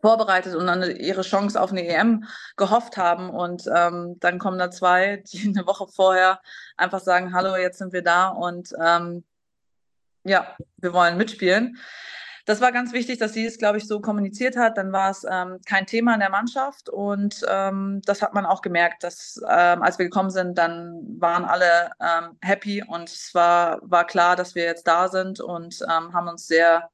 vorbereitet und dann ihre Chance auf eine EM gehofft haben. Und ähm, dann kommen da zwei, die eine Woche vorher einfach sagen, hallo, jetzt sind wir da und ähm, ja, wir wollen mitspielen. Das war ganz wichtig, dass sie es, glaube ich, so kommuniziert hat. Dann war es ähm, kein Thema in der Mannschaft und ähm, das hat man auch gemerkt, dass ähm, als wir gekommen sind, dann waren alle ähm, happy und es war, war klar, dass wir jetzt da sind und ähm, haben uns sehr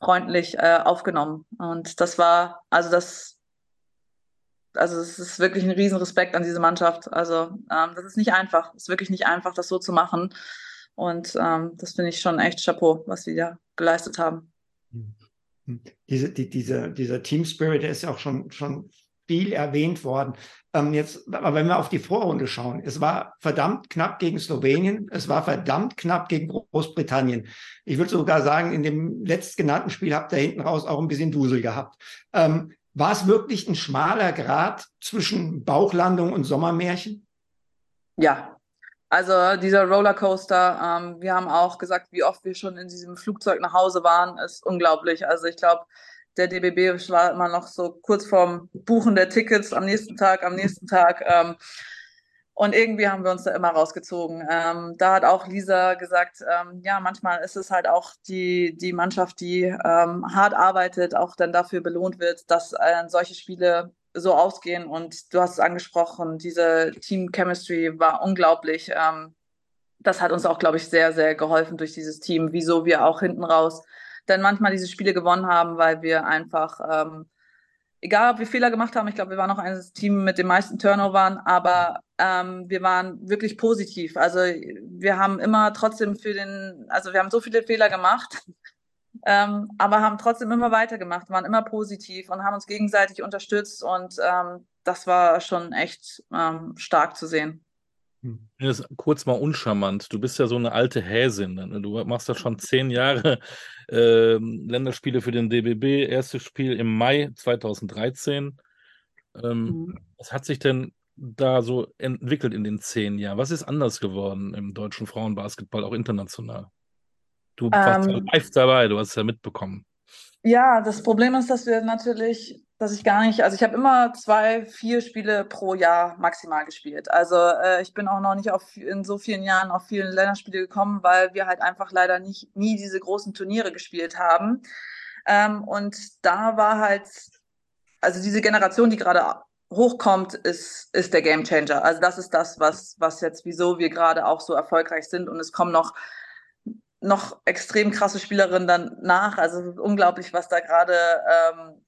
freundlich äh, aufgenommen. Und das war, also das, also es ist wirklich ein Riesenrespekt an diese Mannschaft. Also ähm, das ist nicht einfach, es ist wirklich nicht einfach, das so zu machen. Und ähm, das finde ich schon echt Chapeau, was sie da geleistet haben. Diese, die, diese, dieser Team Spirit, der ist ja auch schon, schon viel erwähnt worden. Ähm, jetzt, aber wenn wir auf die Vorrunde schauen, es war verdammt knapp gegen Slowenien, es war verdammt knapp gegen Großbritannien. Ich würde sogar sagen, in dem letztgenannten Spiel habt ihr hinten raus auch ein bisschen Dusel gehabt. Ähm, war es wirklich ein schmaler Grad zwischen Bauchlandung und Sommermärchen? Ja, also dieser Rollercoaster, ähm, wir haben auch gesagt, wie oft wir schon in diesem Flugzeug nach Hause waren, ist unglaublich. Also ich glaube, der DBB war immer noch so kurz vorm Buchen der Tickets am nächsten Tag, am nächsten Tag. Ähm, und irgendwie haben wir uns da immer rausgezogen. Ähm, da hat auch Lisa gesagt, ähm, ja, manchmal ist es halt auch die, die Mannschaft, die ähm, hart arbeitet, auch dann dafür belohnt wird, dass äh, solche Spiele so ausgehen. Und du hast es angesprochen, diese Team Chemistry war unglaublich. Ähm, das hat uns auch, glaube ich, sehr, sehr geholfen durch dieses Team, wieso wir auch hinten raus dann manchmal diese Spiele gewonnen haben, weil wir einfach, ähm, egal ob wir Fehler gemacht haben, ich glaube, wir waren noch ein Team mit den meisten Turnovern, aber ähm, wir waren wirklich positiv. Also wir haben immer trotzdem für den, also wir haben so viele Fehler gemacht, ähm, aber haben trotzdem immer weitergemacht, waren immer positiv und haben uns gegenseitig unterstützt und ähm, das war schon echt ähm, stark zu sehen. Das ist kurz mal uncharmant. Du bist ja so eine alte Häsin. Ne? Du machst ja schon zehn Jahre äh, Länderspiele für den DBB. Erstes Spiel im Mai 2013. Ähm, mhm. Was hat sich denn da so entwickelt in den zehn Jahren? Was ist anders geworden im deutschen Frauenbasketball, auch international? Du warst ja ähm. live dabei, du hast es ja mitbekommen. Ja, das Problem ist, dass wir natürlich dass ich gar nicht, also ich habe immer zwei, vier Spiele pro Jahr maximal gespielt. Also äh, ich bin auch noch nicht auf, in so vielen Jahren auf vielen Länderspiele gekommen, weil wir halt einfach leider nicht nie diese großen Turniere gespielt haben. Ähm, und da war halt, also diese Generation, die gerade hochkommt, ist, ist der Game Changer. Also das ist das, was, was jetzt, wieso wir gerade auch so erfolgreich sind. Und es kommen noch noch extrem krasse Spielerinnen dann nach. Also es ist unglaublich, was da gerade ähm,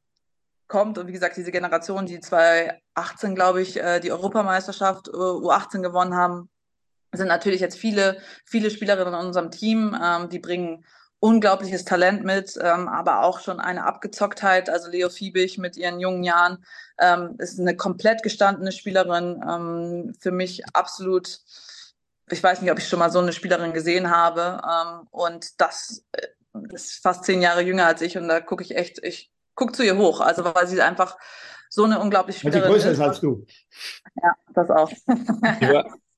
kommt. Und wie gesagt, diese Generation, die 2018, glaube ich, äh, die Europameisterschaft äh, U18 gewonnen haben, sind natürlich jetzt viele, viele Spielerinnen in unserem Team, ähm, die bringen unglaubliches Talent mit, ähm, aber auch schon eine Abgezocktheit. Also Leo Fiebig mit ihren jungen Jahren ähm, ist eine komplett gestandene Spielerin. Ähm, für mich absolut, ich weiß nicht, ob ich schon mal so eine Spielerin gesehen habe. Ähm, und das äh, ist fast zehn Jahre jünger als ich und da gucke ich echt, ich guck zu ihr hoch. Also weil sie einfach so eine unglaubliche Spielerin ist. größer ist als du. Ja, das auch.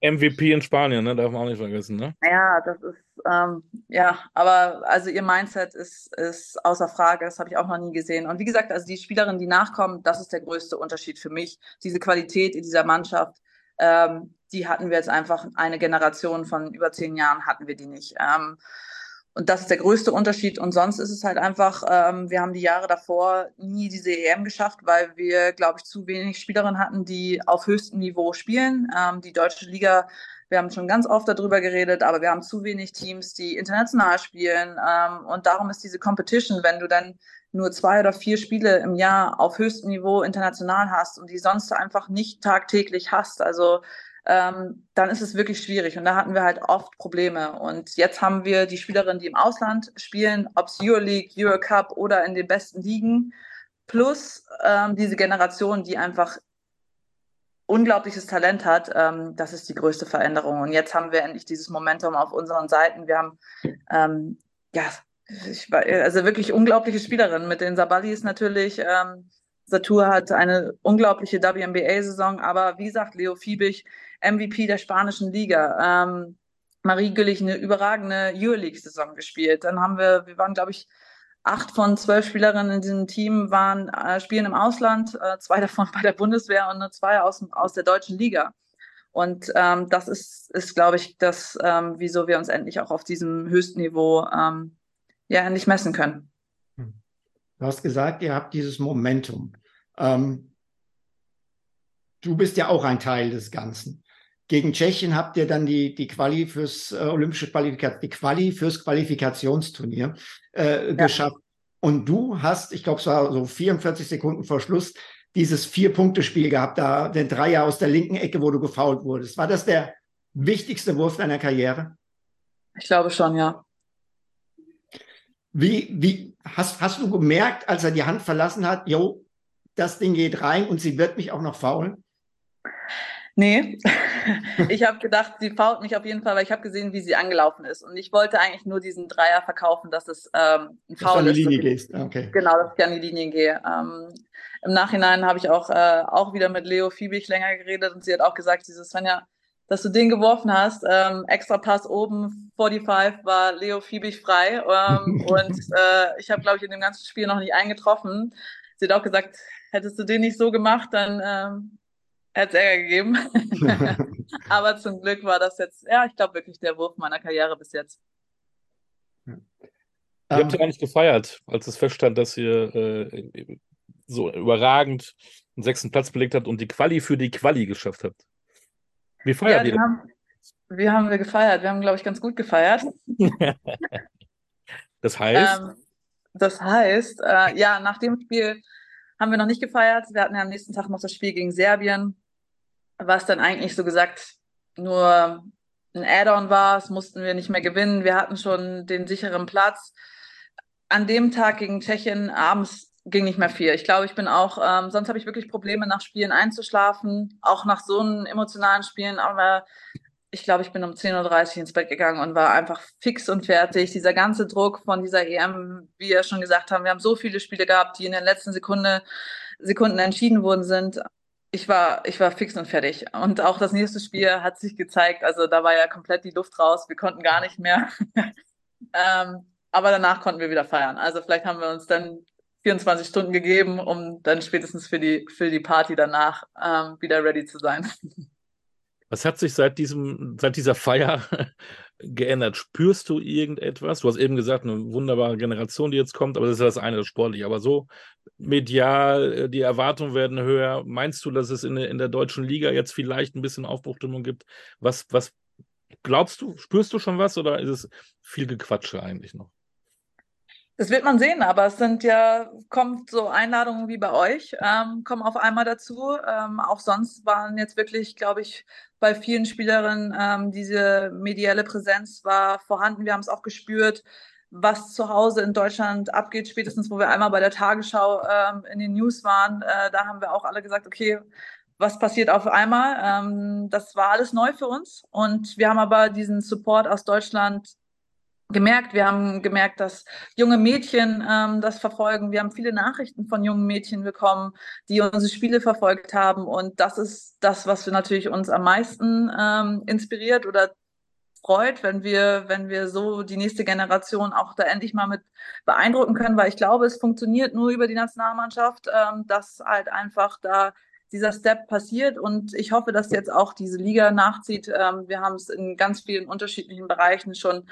MVP in Spanien, ne? darf man auch nicht vergessen. Ne? Ja, das ist, ähm, ja, aber also ihr Mindset ist, ist außer Frage, das habe ich auch noch nie gesehen. Und wie gesagt, also die Spielerinnen, die nachkommen, das ist der größte Unterschied für mich. Diese Qualität in dieser Mannschaft, ähm, die hatten wir jetzt einfach eine Generation von über zehn Jahren hatten wir die nicht. Ähm, und das ist der größte Unterschied. Und sonst ist es halt einfach, ähm, wir haben die Jahre davor nie diese EM geschafft, weil wir, glaube ich, zu wenig Spielerinnen hatten, die auf höchstem Niveau spielen. Ähm, die deutsche Liga, wir haben schon ganz oft darüber geredet, aber wir haben zu wenig Teams, die international spielen. Ähm, und darum ist diese Competition, wenn du dann nur zwei oder vier Spiele im Jahr auf höchstem Niveau international hast und die sonst einfach nicht tagtäglich hast. Also ähm, dann ist es wirklich schwierig. Und da hatten wir halt oft Probleme. Und jetzt haben wir die Spielerinnen, die im Ausland spielen, ob es Euroleague, Eurocup oder in den besten Ligen, plus ähm, diese Generation, die einfach unglaubliches Talent hat, ähm, das ist die größte Veränderung. Und jetzt haben wir endlich dieses Momentum auf unseren Seiten. Wir haben ähm, ja ich also wirklich unglaubliche Spielerinnen. Mit den Sabalis natürlich. Ähm, Satur hat eine unglaubliche WNBA-Saison, aber wie sagt Leo Fiebig, MVP der spanischen Liga. Ähm, Marie Güllich eine überragende Euroleague-Saison gespielt. Dann haben wir, wir waren, glaube ich, acht von zwölf Spielerinnen in diesem Team waren äh, spielen im Ausland, äh, zwei davon bei der Bundeswehr und nur zwei aus, aus der deutschen Liga. Und ähm, das ist, ist glaube ich, das, ähm, wieso wir uns endlich auch auf diesem höchsten Niveau ähm, ja endlich messen können. Du hast gesagt, ihr habt dieses Momentum. Ähm, du bist ja auch ein Teil des Ganzen. Gegen Tschechien habt ihr dann die, die Quali fürs äh, olympische Qualifikation, die Quali fürs Qualifikationsturnier äh, ja. geschafft. Und du hast, ich glaube, es war so 44 Sekunden vor Schluss, dieses Vier-Punkte-Spiel gehabt, da den Dreier aus der linken Ecke, wo du gefault wurdest. War das der wichtigste Wurf deiner Karriere? Ich glaube schon, ja. Wie, wie hast, hast du gemerkt, als er die Hand verlassen hat, jo, das Ding geht rein und sie wird mich auch noch faulen? Nee, ich habe gedacht, sie fault mich auf jeden Fall, weil ich habe gesehen, wie sie angelaufen ist. Und ich wollte eigentlich nur diesen Dreier verkaufen, dass es ähm, ein Foul ist. Dass du an die Linie gehst, okay. Genau, dass ich an die Linie gehe. Ähm, Im Nachhinein habe ich auch, äh, auch wieder mit Leo Fiebig länger geredet und sie hat auch gesagt, dieses Svenja, dass du den geworfen hast, ähm, extra Pass oben, 45 war Leo Fiebig frei. Ähm, und äh, ich habe, glaube ich, in dem ganzen Spiel noch nicht eingetroffen. Sie hat auch gesagt, hättest du den nicht so gemacht, dann ähm, hätte es Ärger gegeben. Aber zum Glück war das jetzt, ja, ich glaube wirklich der Wurf meiner Karriere bis jetzt. Ihr habt ja gar nicht gefeiert, als es feststand, dass ihr äh, so überragend einen sechsten Platz belegt habt und die Quali für die Quali geschafft habt. Wie feiert ja, ihr? Haben, wie haben wir gefeiert? Wir haben, glaube ich, ganz gut gefeiert. das heißt? Ähm, das heißt, äh, ja, nach dem Spiel haben wir noch nicht gefeiert. Wir hatten ja am nächsten Tag noch das Spiel gegen Serbien was dann eigentlich so gesagt nur ein Add-on war. Es mussten wir nicht mehr gewinnen. Wir hatten schon den sicheren Platz. An dem Tag gegen Tschechien abends ging nicht mehr viel. Ich glaube, ich bin auch, ähm, sonst habe ich wirklich Probleme, nach Spielen einzuschlafen, auch nach so einem emotionalen Spielen. Aber ich glaube, ich bin um 10.30 Uhr ins Bett gegangen und war einfach fix und fertig. Dieser ganze Druck von dieser EM, wie wir schon gesagt haben, wir haben so viele Spiele gehabt, die in der letzten Sekunde, Sekunden entschieden worden sind ich war, ich war fix und fertig. Und auch das nächste Spiel hat sich gezeigt, also da war ja komplett die Luft raus, wir konnten gar nicht mehr. ähm, aber danach konnten wir wieder feiern. Also vielleicht haben wir uns dann 24 Stunden gegeben, um dann spätestens für die, für die Party danach ähm, wieder ready zu sein. Was hat sich seit diesem, seit dieser Feier geändert? Spürst du irgendetwas? Du hast eben gesagt, eine wunderbare Generation, die jetzt kommt, aber das ist das eine, das sportlich. Aber so medial, äh, die Erwartungen werden höher. Meinst du, dass es in, in der deutschen Liga jetzt vielleicht ein bisschen Aufbruchstimmung gibt? Was, was glaubst du? Spürst du schon was oder ist es viel Gequatsche eigentlich noch? Das wird man sehen, aber es sind ja, kommt so Einladungen wie bei euch, ähm, kommen auf einmal dazu. Ähm, auch sonst waren jetzt wirklich, glaube ich, bei vielen Spielerinnen ähm, diese medielle Präsenz war vorhanden. Wir haben es auch gespürt, was zu Hause in Deutschland abgeht, spätestens wo wir einmal bei der Tagesschau ähm, in den News waren. Äh, da haben wir auch alle gesagt, okay, was passiert auf einmal? Ähm, das war alles neu für uns und wir haben aber diesen Support aus Deutschland gemerkt. Wir haben gemerkt, dass junge Mädchen ähm, das verfolgen. Wir haben viele Nachrichten von jungen Mädchen bekommen, die unsere Spiele verfolgt haben. Und das ist das, was wir natürlich uns am meisten ähm, inspiriert oder freut, wenn wir, wenn wir so die nächste Generation auch da endlich mal mit beeindrucken können, weil ich glaube, es funktioniert nur über die Nationalmannschaft, ähm, dass halt einfach da dieser Step passiert und ich hoffe, dass jetzt auch diese Liga nachzieht. Ähm, wir haben es in ganz vielen unterschiedlichen Bereichen schon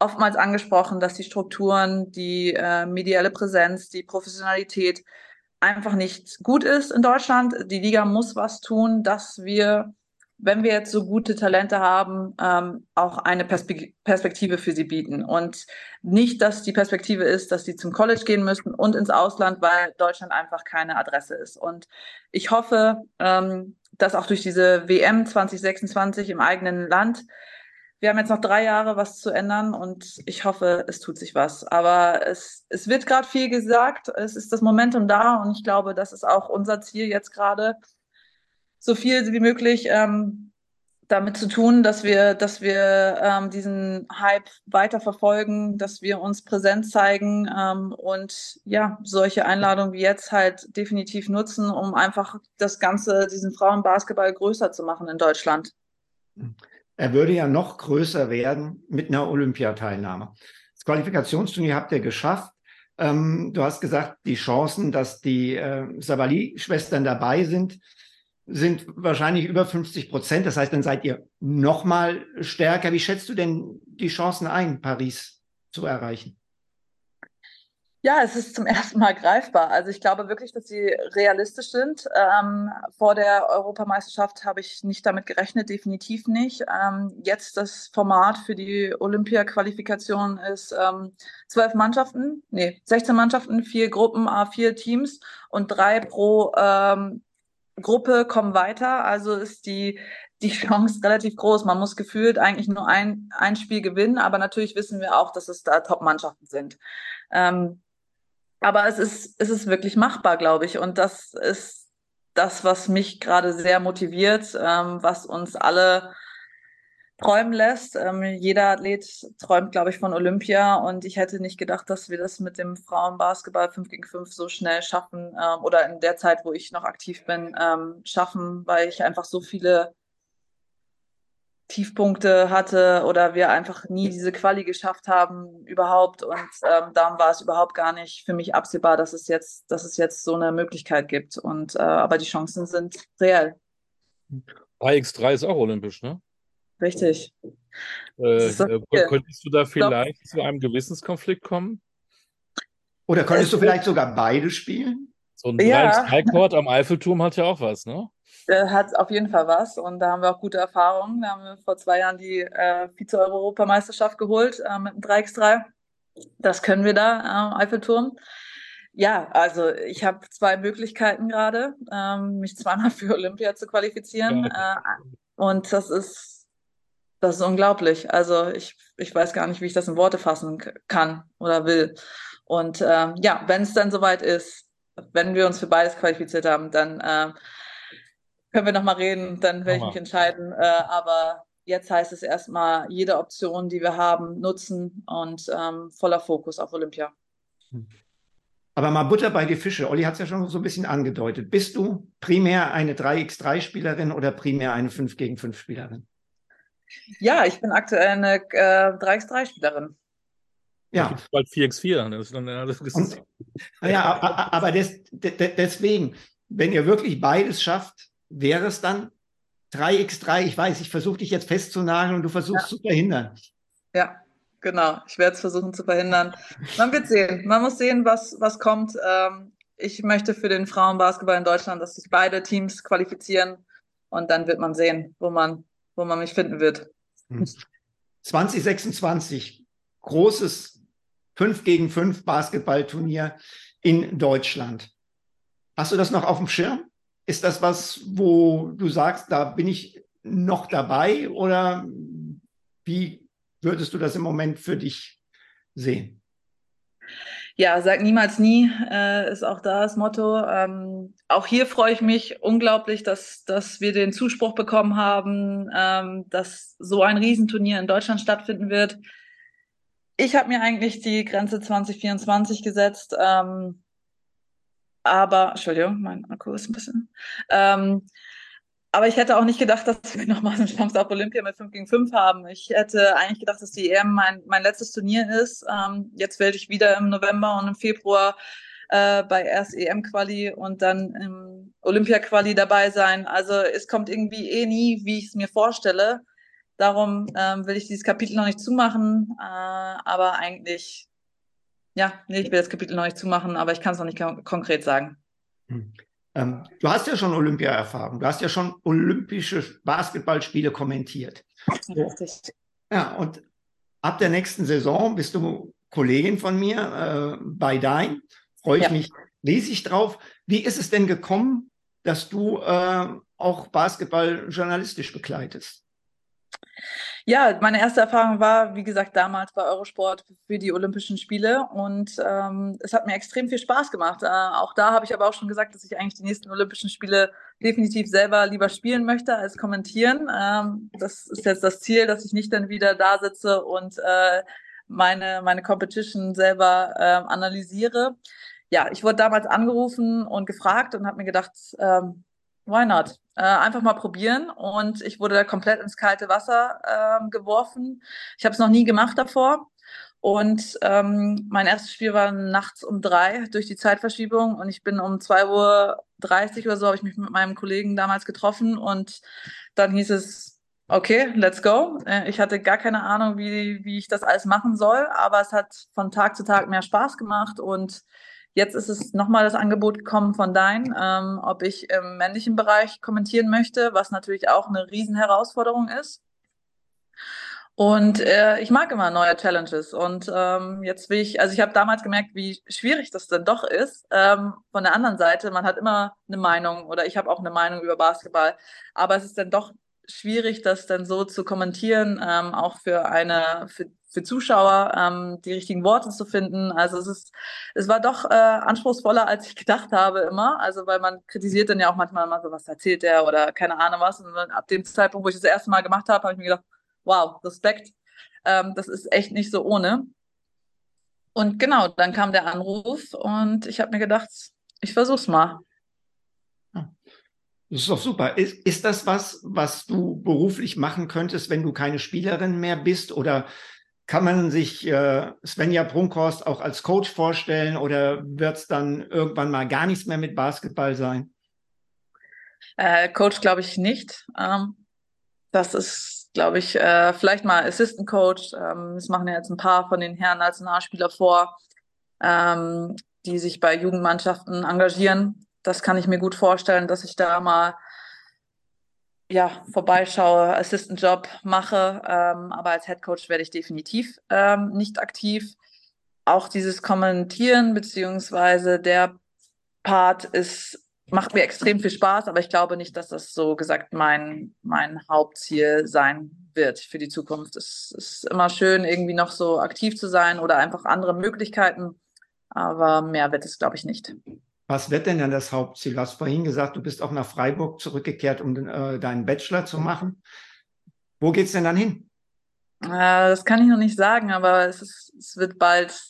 oftmals angesprochen, dass die Strukturen, die äh, mediale Präsenz, die Professionalität einfach nicht gut ist in Deutschland. Die Liga muss was tun, dass wir, wenn wir jetzt so gute Talente haben, ähm, auch eine Perspe Perspektive für sie bieten. Und nicht, dass die Perspektive ist, dass sie zum College gehen müssen und ins Ausland, weil Deutschland einfach keine Adresse ist. Und ich hoffe, ähm, dass auch durch diese WM 2026 im eigenen Land wir haben jetzt noch drei Jahre, was zu ändern und ich hoffe, es tut sich was. Aber es, es wird gerade viel gesagt, es ist das Momentum da und ich glaube, das ist auch unser Ziel jetzt gerade, so viel wie möglich ähm, damit zu tun, dass wir, dass wir ähm, diesen Hype weiter verfolgen, dass wir uns präsent zeigen ähm, und ja, solche Einladungen wie jetzt halt definitiv nutzen, um einfach das Ganze, diesen Frauenbasketball größer zu machen in Deutschland. Er würde ja noch größer werden mit einer Olympiateilnahme. Das Qualifikationsturnier habt ihr geschafft. Ähm, du hast gesagt, die Chancen, dass die äh, Savali-Schwestern dabei sind, sind wahrscheinlich über 50 Prozent. Das heißt, dann seid ihr noch mal stärker. Wie schätzt du denn die Chancen ein, Paris zu erreichen? Ja, es ist zum ersten Mal greifbar. Also ich glaube wirklich, dass sie realistisch sind. Ähm, vor der Europameisterschaft habe ich nicht damit gerechnet, definitiv nicht. Ähm, jetzt das Format für die Olympia-Qualifikation ist ähm, zwölf Mannschaften, nee, 16 Mannschaften, vier Gruppen, vier Teams und drei pro ähm, Gruppe kommen weiter. Also ist die, die Chance relativ groß. Man muss gefühlt eigentlich nur ein, ein Spiel gewinnen, aber natürlich wissen wir auch, dass es da Top-Mannschaften sind. Ähm, aber es ist, es ist wirklich machbar, glaube ich. Und das ist das, was mich gerade sehr motiviert, ähm, was uns alle träumen lässt. Ähm, jeder Athlet träumt, glaube ich, von Olympia und ich hätte nicht gedacht, dass wir das mit dem Frauenbasketball 5 gegen 5 so schnell schaffen ähm, oder in der Zeit, wo ich noch aktiv bin, ähm, schaffen, weil ich einfach so viele Tiefpunkte hatte oder wir einfach nie diese Quali geschafft haben überhaupt und ähm, darum war es überhaupt gar nicht für mich absehbar, dass es jetzt, dass es jetzt so eine Möglichkeit gibt und äh, aber die Chancen sind reell. 3x3 ist auch olympisch, ne? Richtig. Äh, äh, könntest du da vielleicht zu einem Gewissenskonflikt kommen? Oder könntest du vielleicht sogar beide spielen? So ein ja. 3x3-Court am Eiffelturm hat ja auch was, ne? Hat auf jeden Fall was und da haben wir auch gute Erfahrungen. Da haben wir vor zwei Jahren die äh, Vize-Europameisterschaft geholt äh, mit einem 3x3. Das können wir da am Eiffelturm. Ja, also ich habe zwei Möglichkeiten gerade, ähm, mich zweimal für Olympia zu qualifizieren. Ja. Äh, und das ist das ist unglaublich. Also ich, ich weiß gar nicht, wie ich das in Worte fassen kann oder will. Und ähm, ja, wenn es dann soweit ist, wenn wir uns für beides qualifiziert haben, dann äh, können wir nochmal reden, dann werde ich mich entscheiden. Äh, aber jetzt heißt es erstmal, jede Option, die wir haben, nutzen und ähm, voller Fokus auf Olympia. Aber mal Butter bei die Fische. Olli hat es ja schon so ein bisschen angedeutet. Bist du primär eine 3x3-Spielerin oder primär eine 5 gegen 5 Spielerin? Ja, ich bin aktuell eine äh, 3x3-Spielerin. Ja. Bald 4x4. Das ist dann, das ist Und, ja, aber des, de, deswegen, wenn ihr wirklich beides schafft, wäre es dann 3x3. Ich weiß, ich versuche dich jetzt festzunageln und du versuchst ja. zu verhindern. Ja, genau. Ich werde es versuchen zu verhindern. Man wird sehen. Man muss sehen, was, was kommt. Ähm, ich möchte für den Frauenbasketball in Deutschland, dass sich beide Teams qualifizieren und dann wird man sehen, wo man wo man mich finden wird. 2026, hm. großes 5 gegen 5 Basketballturnier in Deutschland. Hast du das noch auf dem Schirm? Ist das was, wo du sagst, da bin ich noch dabei oder wie würdest du das im Moment für dich sehen? Ja, sag niemals nie, äh, ist auch da das Motto. Ähm, auch hier freue ich mich unglaublich, dass, dass wir den Zuspruch bekommen haben, ähm, dass so ein Riesenturnier in Deutschland stattfinden wird. Ich habe mir eigentlich die Grenze 2024 gesetzt, ähm, aber, Entschuldigung, mein Akku ist ein bisschen. Ähm, aber ich hätte auch nicht gedacht, dass wir nochmal eine Chance auf Olympia mit 5 gegen 5 haben. Ich hätte eigentlich gedacht, dass die EM mein, mein letztes Turnier ist. Ähm, jetzt werde ich wieder im November und im Februar äh, bei erst EM-Quali und dann im Olympia-Quali dabei sein. Also es kommt irgendwie eh nie, wie ich es mir vorstelle. Darum ähm, will ich dieses Kapitel noch nicht zumachen. Äh, aber eigentlich, ja, nee, ich will das Kapitel noch nicht zumachen, aber ich kann es noch nicht konkret sagen. Hm. Ähm, du hast ja schon Olympia-Erfahrung, du hast ja schon olympische Basketballspiele kommentiert. Richtig. Ja, und ab der nächsten Saison bist du Kollegin von mir äh, bei Dein. Freue ich ja. mich riesig drauf. Wie ist es denn gekommen, dass du äh, auch Basketball journalistisch begleitest? Ja, meine erste Erfahrung war, wie gesagt, damals bei Eurosport für die Olympischen Spiele und ähm, es hat mir extrem viel Spaß gemacht. Äh, auch da habe ich aber auch schon gesagt, dass ich eigentlich die nächsten Olympischen Spiele definitiv selber lieber spielen möchte als kommentieren. Ähm, das ist jetzt das Ziel, dass ich nicht dann wieder da sitze und äh, meine, meine Competition selber äh, analysiere. Ja, ich wurde damals angerufen und gefragt und habe mir gedacht, ähm, why not? Äh, einfach mal probieren. Und ich wurde da komplett ins kalte Wasser äh, geworfen. Ich habe es noch nie gemacht davor. Und ähm, mein erstes Spiel war nachts um drei durch die Zeitverschiebung und ich bin um 2.30 Uhr oder so, habe ich mich mit meinem Kollegen damals getroffen und dann hieß es, okay, let's go. Äh, ich hatte gar keine Ahnung, wie, wie ich das alles machen soll, aber es hat von Tag zu Tag mehr Spaß gemacht und Jetzt ist es nochmal das Angebot gekommen von Dein, ähm, ob ich im männlichen Bereich kommentieren möchte, was natürlich auch eine Riesenherausforderung ist. Und äh, ich mag immer neue Challenges. Und ähm, jetzt will ich, also ich habe damals gemerkt, wie schwierig das denn doch ist. Ähm, von der anderen Seite, man hat immer eine Meinung oder ich habe auch eine Meinung über Basketball, aber es ist dann doch schwierig, das dann so zu kommentieren, ähm, auch für eine, für für Zuschauer ähm, die richtigen Worte zu finden. Also es ist, es war doch äh, anspruchsvoller, als ich gedacht habe immer. Also weil man kritisiert dann ja auch manchmal immer so, was erzählt der oder keine Ahnung was. Und ab dem Zeitpunkt, wo ich das erste Mal gemacht habe, habe ich mir gedacht, wow, Respekt. Ähm, das ist echt nicht so ohne. Und genau, dann kam der Anruf und ich habe mir gedacht, ich versuch's mal. Das ist doch super. Ist, ist das was, was du beruflich machen könntest, wenn du keine Spielerin mehr bist? Oder kann man sich äh, Svenja Brunkhorst auch als Coach vorstellen oder wird es dann irgendwann mal gar nichts mehr mit Basketball sein? Äh, Coach glaube ich nicht. Ähm, das ist, glaube ich, äh, vielleicht mal Assistant Coach. Ähm, das machen ja jetzt ein paar von den Herren Nationalspieler vor, ähm, die sich bei Jugendmannschaften engagieren. Das kann ich mir gut vorstellen, dass ich da mal ja, vorbeischaue, Assistant-Job mache, ähm, aber als Head Coach werde ich definitiv ähm, nicht aktiv. Auch dieses Kommentieren beziehungsweise der Part ist macht mir extrem viel Spaß, aber ich glaube nicht, dass das so gesagt mein mein Hauptziel sein wird für die Zukunft. Es ist immer schön, irgendwie noch so aktiv zu sein oder einfach andere Möglichkeiten, aber mehr wird es, glaube ich, nicht. Was wird denn dann das Hauptziel? Du hast vorhin gesagt, du bist auch nach Freiburg zurückgekehrt, um äh, deinen Bachelor zu machen. Wo geht es denn dann hin? Äh, das kann ich noch nicht sagen, aber es, ist, es wird bald,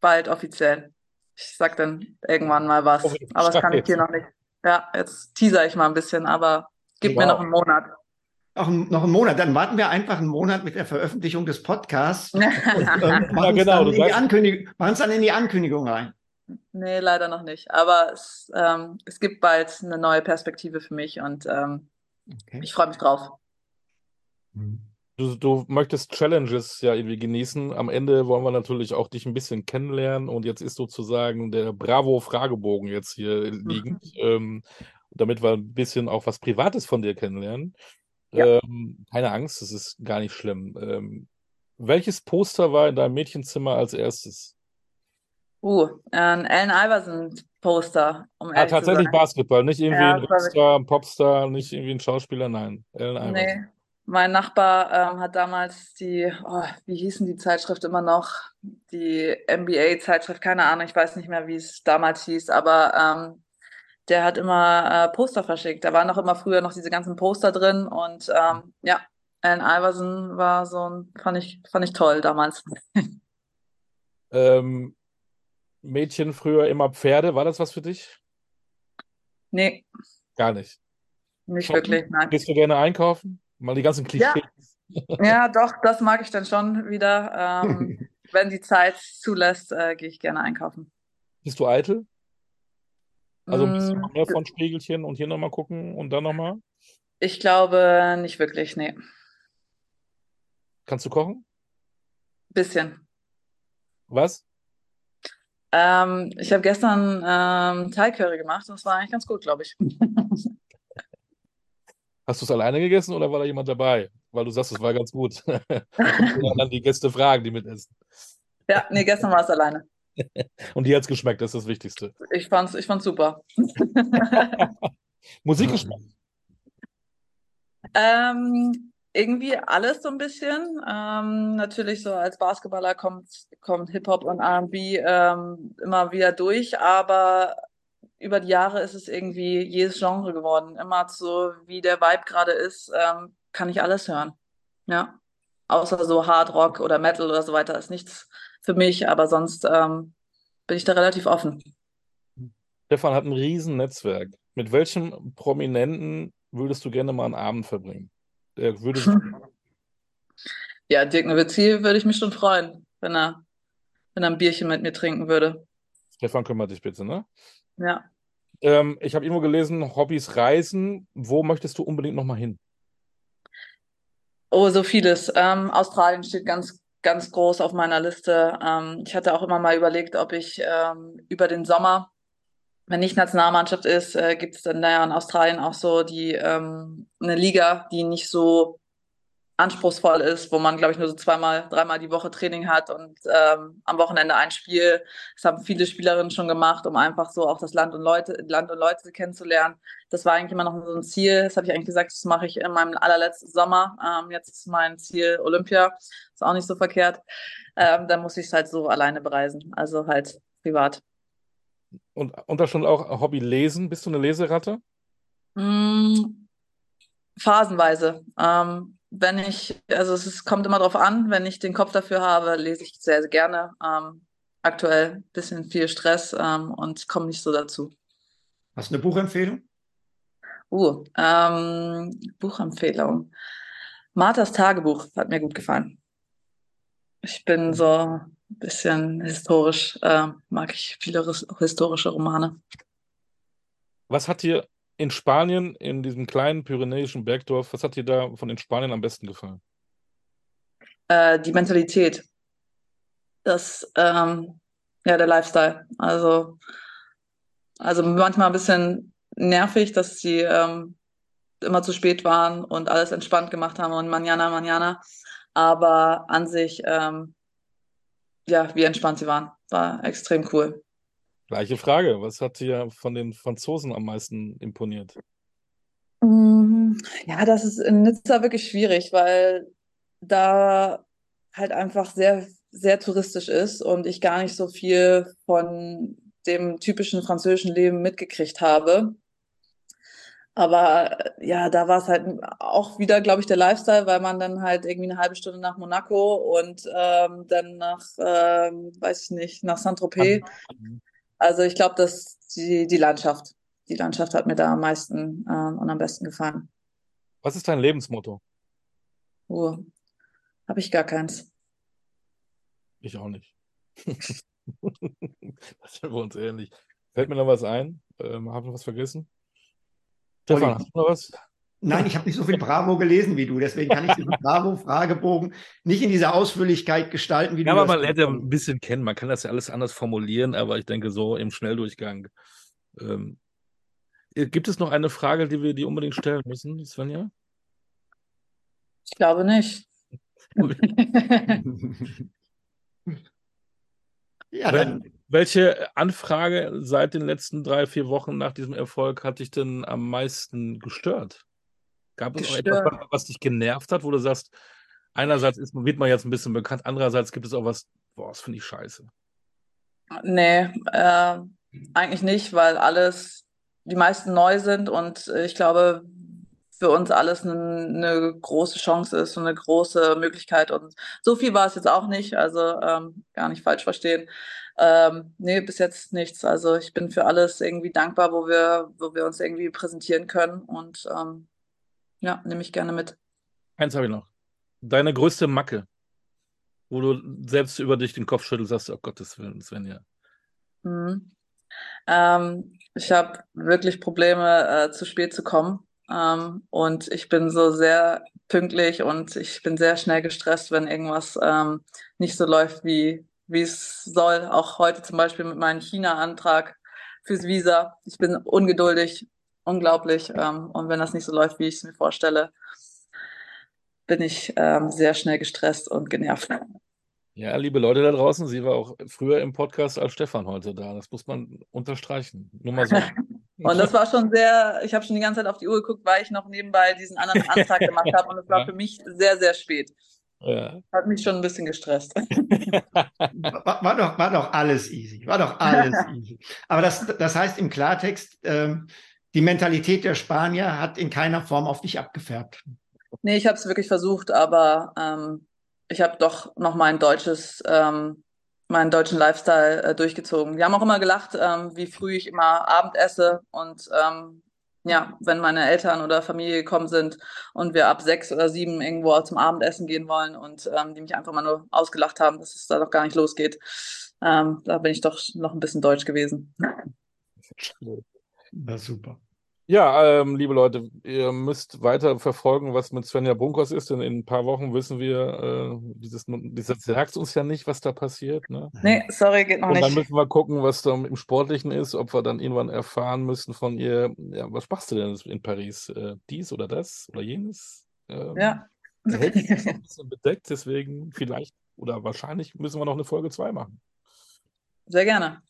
bald offiziell. Ich sag dann irgendwann mal was, oh, aber das kann ich hier noch nicht. Ja, jetzt teaser ich mal ein bisschen, aber gib wow. mir noch einen Monat. Noch, noch einen Monat, dann warten wir einfach einen Monat mit der Veröffentlichung des Podcasts und ähm, machen ja, genau, es dann in die Ankündigung rein. Nee, leider noch nicht. Aber es, ähm, es gibt bald eine neue Perspektive für mich und ähm, okay. ich freue mich drauf. Du, du, möchtest Challenges ja irgendwie genießen. Am Ende wollen wir natürlich auch dich ein bisschen kennenlernen und jetzt ist sozusagen der Bravo-Fragebogen jetzt hier liegend, mhm. ähm, damit wir ein bisschen auch was Privates von dir kennenlernen. Ja. Ähm, keine Angst, es ist gar nicht schlimm. Ähm, welches Poster war in deinem Mädchenzimmer als erstes? Uh, ein Allen Iverson-Poster, um ah, tatsächlich Basketball, nicht irgendwie ja, ein Rockstar, ein Popstar, nicht irgendwie ein Schauspieler, nein. Allen Iverson. Nee, mein Nachbar ähm, hat damals die, oh, wie hießen die Zeitschrift immer noch? Die NBA-Zeitschrift, keine Ahnung, ich weiß nicht mehr, wie es damals hieß, aber ähm, der hat immer äh, Poster verschickt. Da waren noch immer früher noch diese ganzen Poster drin und ähm, ja, Allen Iverson war so ein, fand ich, fand ich toll damals. ähm, Mädchen früher immer Pferde. War das was für dich? Nee. Gar nicht. Nicht Shoppen? wirklich, nein. Gehst du gerne einkaufen? Mal die ganzen Klischees. Ja, ja doch, das mag ich dann schon wieder. Ähm, wenn die Zeit zulässt, äh, gehe ich gerne einkaufen. Bist du eitel? Also ein bisschen mm, mehr von Spiegelchen und hier nochmal gucken und dann nochmal? Ich glaube nicht wirklich, nee. Kannst du kochen? Bisschen. Was? Ähm, ich habe gestern ähm, Thai Curry gemacht und das war eigentlich ganz gut, glaube ich. Hast du es alleine gegessen oder war da jemand dabei? Weil du sagst, es war ganz gut. dann die Gäste fragen, die mitessen. Ja, nee, gestern war es alleine. Und dir hat es geschmeckt, das ist das Wichtigste. Ich fand's, ich fand's super. Musikgeschmack? Ähm, irgendwie alles so ein bisschen. Ähm, natürlich so als Basketballer kommt, kommt Hip-Hop und R&B ähm, immer wieder durch, aber über die Jahre ist es irgendwie jedes Genre geworden. Immer so, wie der Vibe gerade ist, ähm, kann ich alles hören. Ja. Außer so Hard Rock oder Metal oder so weiter ist nichts für mich, aber sonst ähm, bin ich da relativ offen. Stefan hat ein riesen Netzwerk. Mit welchem Prominenten würdest du gerne mal einen Abend verbringen? Der würde Ja, Dirk Nowitzki würde ich mich schon freuen, wenn er, wenn er ein Bierchen mit mir trinken würde. Stefan, kümmere dich bitte, ne? Ja. Ähm, ich habe irgendwo gelesen, Hobbys Reisen. Wo möchtest du unbedingt nochmal hin? Oh, so vieles. Ähm, Australien steht ganz, ganz groß auf meiner Liste. Ähm, ich hatte auch immer mal überlegt, ob ich ähm, über den Sommer, wenn nicht Nationalmannschaft ist, äh, gibt es dann da in Australien auch so die ähm, eine Liga, die nicht so anspruchsvoll ist, wo man, glaube ich, nur so zweimal, dreimal die Woche Training hat und ähm, am Wochenende ein Spiel. Das haben viele Spielerinnen schon gemacht, um einfach so auch das Land und Leute, Land und Leute kennenzulernen. Das war eigentlich immer noch so ein Ziel. Das habe ich eigentlich gesagt, das mache ich in meinem allerletzten Sommer. Ähm, jetzt ist mein Ziel Olympia. Ist auch nicht so verkehrt. Ähm, dann muss ich es halt so alleine bereisen. Also halt privat. Und, und da schon auch Hobby lesen. Bist du eine Leseratte? Mm, phasenweise. Ähm, wenn ich, also es ist, kommt immer drauf an, wenn ich den Kopf dafür habe, lese ich sehr, sehr gerne. Ähm, aktuell ein bisschen viel Stress ähm, und komme nicht so dazu. Hast du eine Buchempfehlung? Uh, ähm, Buchempfehlung. Marthas Tagebuch hat mir gut gefallen. Ich bin so bisschen historisch, äh, mag ich viele historische Romane. Was hat dir in Spanien, in diesem kleinen pyrenäischen Bergdorf, was hat dir da von den Spaniern am besten gefallen? Äh, die Mentalität. Das, ähm, ja, der Lifestyle. Also, also manchmal ein bisschen nervig, dass sie ähm, immer zu spät waren und alles entspannt gemacht haben und manana, manana. Aber an sich, ähm, ja, wie entspannt sie waren. War extrem cool. Gleiche Frage. Was hat dir von den Franzosen am meisten imponiert? Mm, ja, das ist in Nizza wirklich schwierig, weil da halt einfach sehr, sehr touristisch ist und ich gar nicht so viel von dem typischen französischen Leben mitgekriegt habe. Aber ja, da war es halt auch wieder, glaube ich, der Lifestyle, weil man dann halt irgendwie eine halbe Stunde nach Monaco und ähm, dann nach, ähm, weiß ich nicht, nach Saint-Tropez. Also ich glaube, dass die, die Landschaft, die Landschaft hat mir da am meisten ähm, und am besten gefallen. Was ist dein Lebensmotto? Oh, habe ich gar keins. Ich auch nicht. das sind wir uns ähnlich. Fällt mir noch was ein? Ähm, Habe ich noch was vergessen? Stefan, hast du noch was? Nein, ich habe nicht so viel Bravo gelesen wie du, deswegen kann ich diesen Bravo-Fragebogen nicht in dieser Ausführlichkeit gestalten, wie ja, du aber man lernt ja ein bisschen kennen. Man kann das ja alles anders formulieren, aber ich denke so im Schnelldurchgang. Ähm, gibt es noch eine Frage, die wir dir unbedingt stellen müssen, Svenja? Ich glaube nicht. ja, dann. Welche Anfrage seit den letzten drei, vier Wochen nach diesem Erfolg hat dich denn am meisten gestört? Gab es auch etwas, was dich genervt hat, wo du sagst, einerseits ist, wird man jetzt ein bisschen bekannt, andererseits gibt es auch was, boah, das finde ich scheiße. Nee, äh, eigentlich nicht, weil alles, die meisten neu sind und ich glaube, für uns alles eine, große Chance ist und eine große Möglichkeit. Und so viel war es jetzt auch nicht, also ähm, gar nicht falsch verstehen. Ähm, nee, bis jetzt nichts. Also ich bin für alles irgendwie dankbar, wo wir, wo wir uns irgendwie präsentieren können und ähm, ja, nehme ich gerne mit. Eins habe ich noch. Deine größte Macke, wo du selbst über dich den Kopf schüttelst, sagst, oh Gottes Willen, Svenja. Mhm. Ähm, ich habe wirklich Probleme, äh, zu spät zu kommen. Ähm, und ich bin so sehr pünktlich und ich bin sehr schnell gestresst, wenn irgendwas ähm, nicht so läuft, wie, wie es soll. Auch heute zum Beispiel mit meinem China-Antrag fürs Visa. Ich bin ungeduldig, unglaublich. Ähm, und wenn das nicht so läuft, wie ich es mir vorstelle, bin ich ähm, sehr schnell gestresst und genervt. Ja, liebe Leute da draußen, sie war auch früher im Podcast als Stefan heute da. Das muss man unterstreichen. Nur mal so. Und das war schon sehr, ich habe schon die ganze Zeit auf die Uhr geguckt, weil ich noch nebenbei diesen anderen Antrag gemacht habe und es war Ja. für mich sehr, sehr spät. Ja. Hat mich schon ein bisschen gestresst. War, war, doch, war doch alles easy. War doch alles easy. Aber das, das heißt im Klartext, ähm, die Mentalität der Spanier hat in keiner Form auf dich abgefärbt. Nee, ich habe es wirklich versucht, aber ähm, ich habe doch noch mein deutsches, ähm, meinen deutschen Lifestyle äh, durchgezogen. Die haben auch immer gelacht, ähm, wie früh ich immer Abend esse und ähm, ja, wenn meine Eltern oder Familie gekommen sind und wir ab sechs oder sieben irgendwo zum Abendessen gehen wollen und ähm, die mich einfach mal nur ausgelacht haben, dass es da doch gar nicht losgeht. Ähm, da bin ich doch noch ein bisschen deutsch gewesen. Na super. Ja, ähm, liebe Leute, ihr müsst weiter verfolgen, was mit Svenja Bunkers ist, denn in ein paar Wochen wissen wir, äh, dieses, dieses sagt uns ja nicht, was da passiert. Ne? Nee, sorry, geht noch Und dann nicht. müssen wir gucken, was da im Sportlichen ist, ob wir dann irgendwann erfahren müssen von ihr, ja, was machst du denn in Paris? Äh, dies oder das oder jenes? Ähm, Ja. da hält sich ein bisschen bedeckt, deswegen vielleicht oder wahrscheinlich müssen wir noch eine Folge 2 machen. Sehr gerne.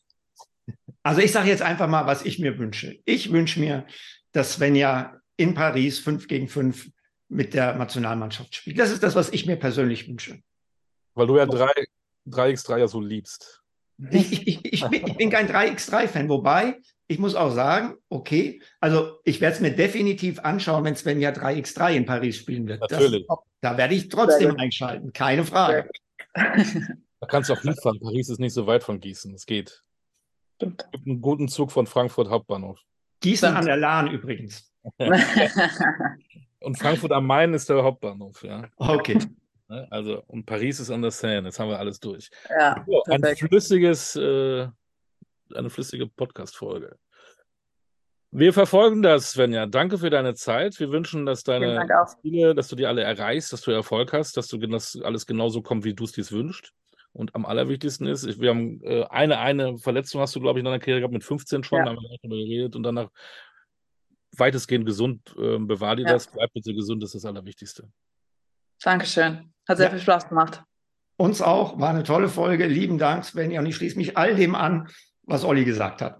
Also ich sage jetzt einfach mal, was ich mir wünsche. Ich wünsche mir, dass Svenja in Paris 5 gegen 5 mit der Nationalmannschaft spielt. Das ist das, was ich mir persönlich wünsche. Weil du ja 3, 3x3 ja so liebst. Ich, ich, ich, bin, ich bin kein 3x3-Fan, wobei ich muss auch sagen, okay, also ich werde es mir definitiv anschauen, wenn Svenja 3x3 in Paris spielen wird. Natürlich. Das, da werde ich trotzdem einschalten, keine Frage. Da kannst du auch hinfahren. Paris ist nicht so weit von Gießen. Es geht. Stimmt. Es gibt einen guten Zug von Frankfurt Hauptbahnhof. Gießen an der Lahn übrigens. Und Frankfurt am Main ist der Hauptbahnhof, ja. Okay. Ne? Also, und Paris ist an der Seine. Jetzt haben wir alles durch. ja, So, ein flüssiges, äh, eine flüssige Podcast-Folge. Wir verfolgen das, Svenja. Danke für deine Zeit. Wir wünschen, dass deine. Ziele, dass du die alle erreichst, dass du Erfolg hast, dass du dass alles genauso kommt, wie du es dir wünschst. Und am allerwichtigsten ist, wir haben äh, eine, eine Verletzung hast du, glaube ich, in deiner Karriere gehabt mit 15 schon, Ja. da haben wir drüber geredet und danach weitestgehend gesund. Ähm, bewahr dir Ja. das, bleib bitte gesund, das ist das Allerwichtigste. Dankeschön. Hat sehr Ja. viel Spaß gemacht. Uns auch, war eine tolle Folge. Lieben Dank, Svenja. Und ich schließe mich all dem an, was Olli gesagt hat.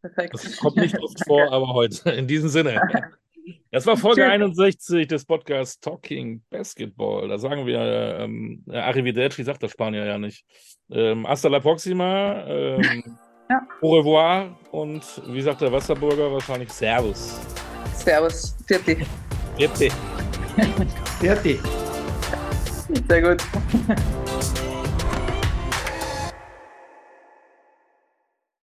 Perfekt. Das kommt nicht oft vor, aber heute. In diesem Sinne. Das war Folge Tschüss. 61 des Podcasts Talking Basketball. Da sagen wir ähm, ja, Arrivederci, sagt der Spanier ja nicht. Ähm, hasta la próxima. Ähm, Ja. Au revoir. Und wie sagt der Wasserburger? Wahrscheinlich Servus. Servus. Vierte. Bitte. Fertig. Sehr gut.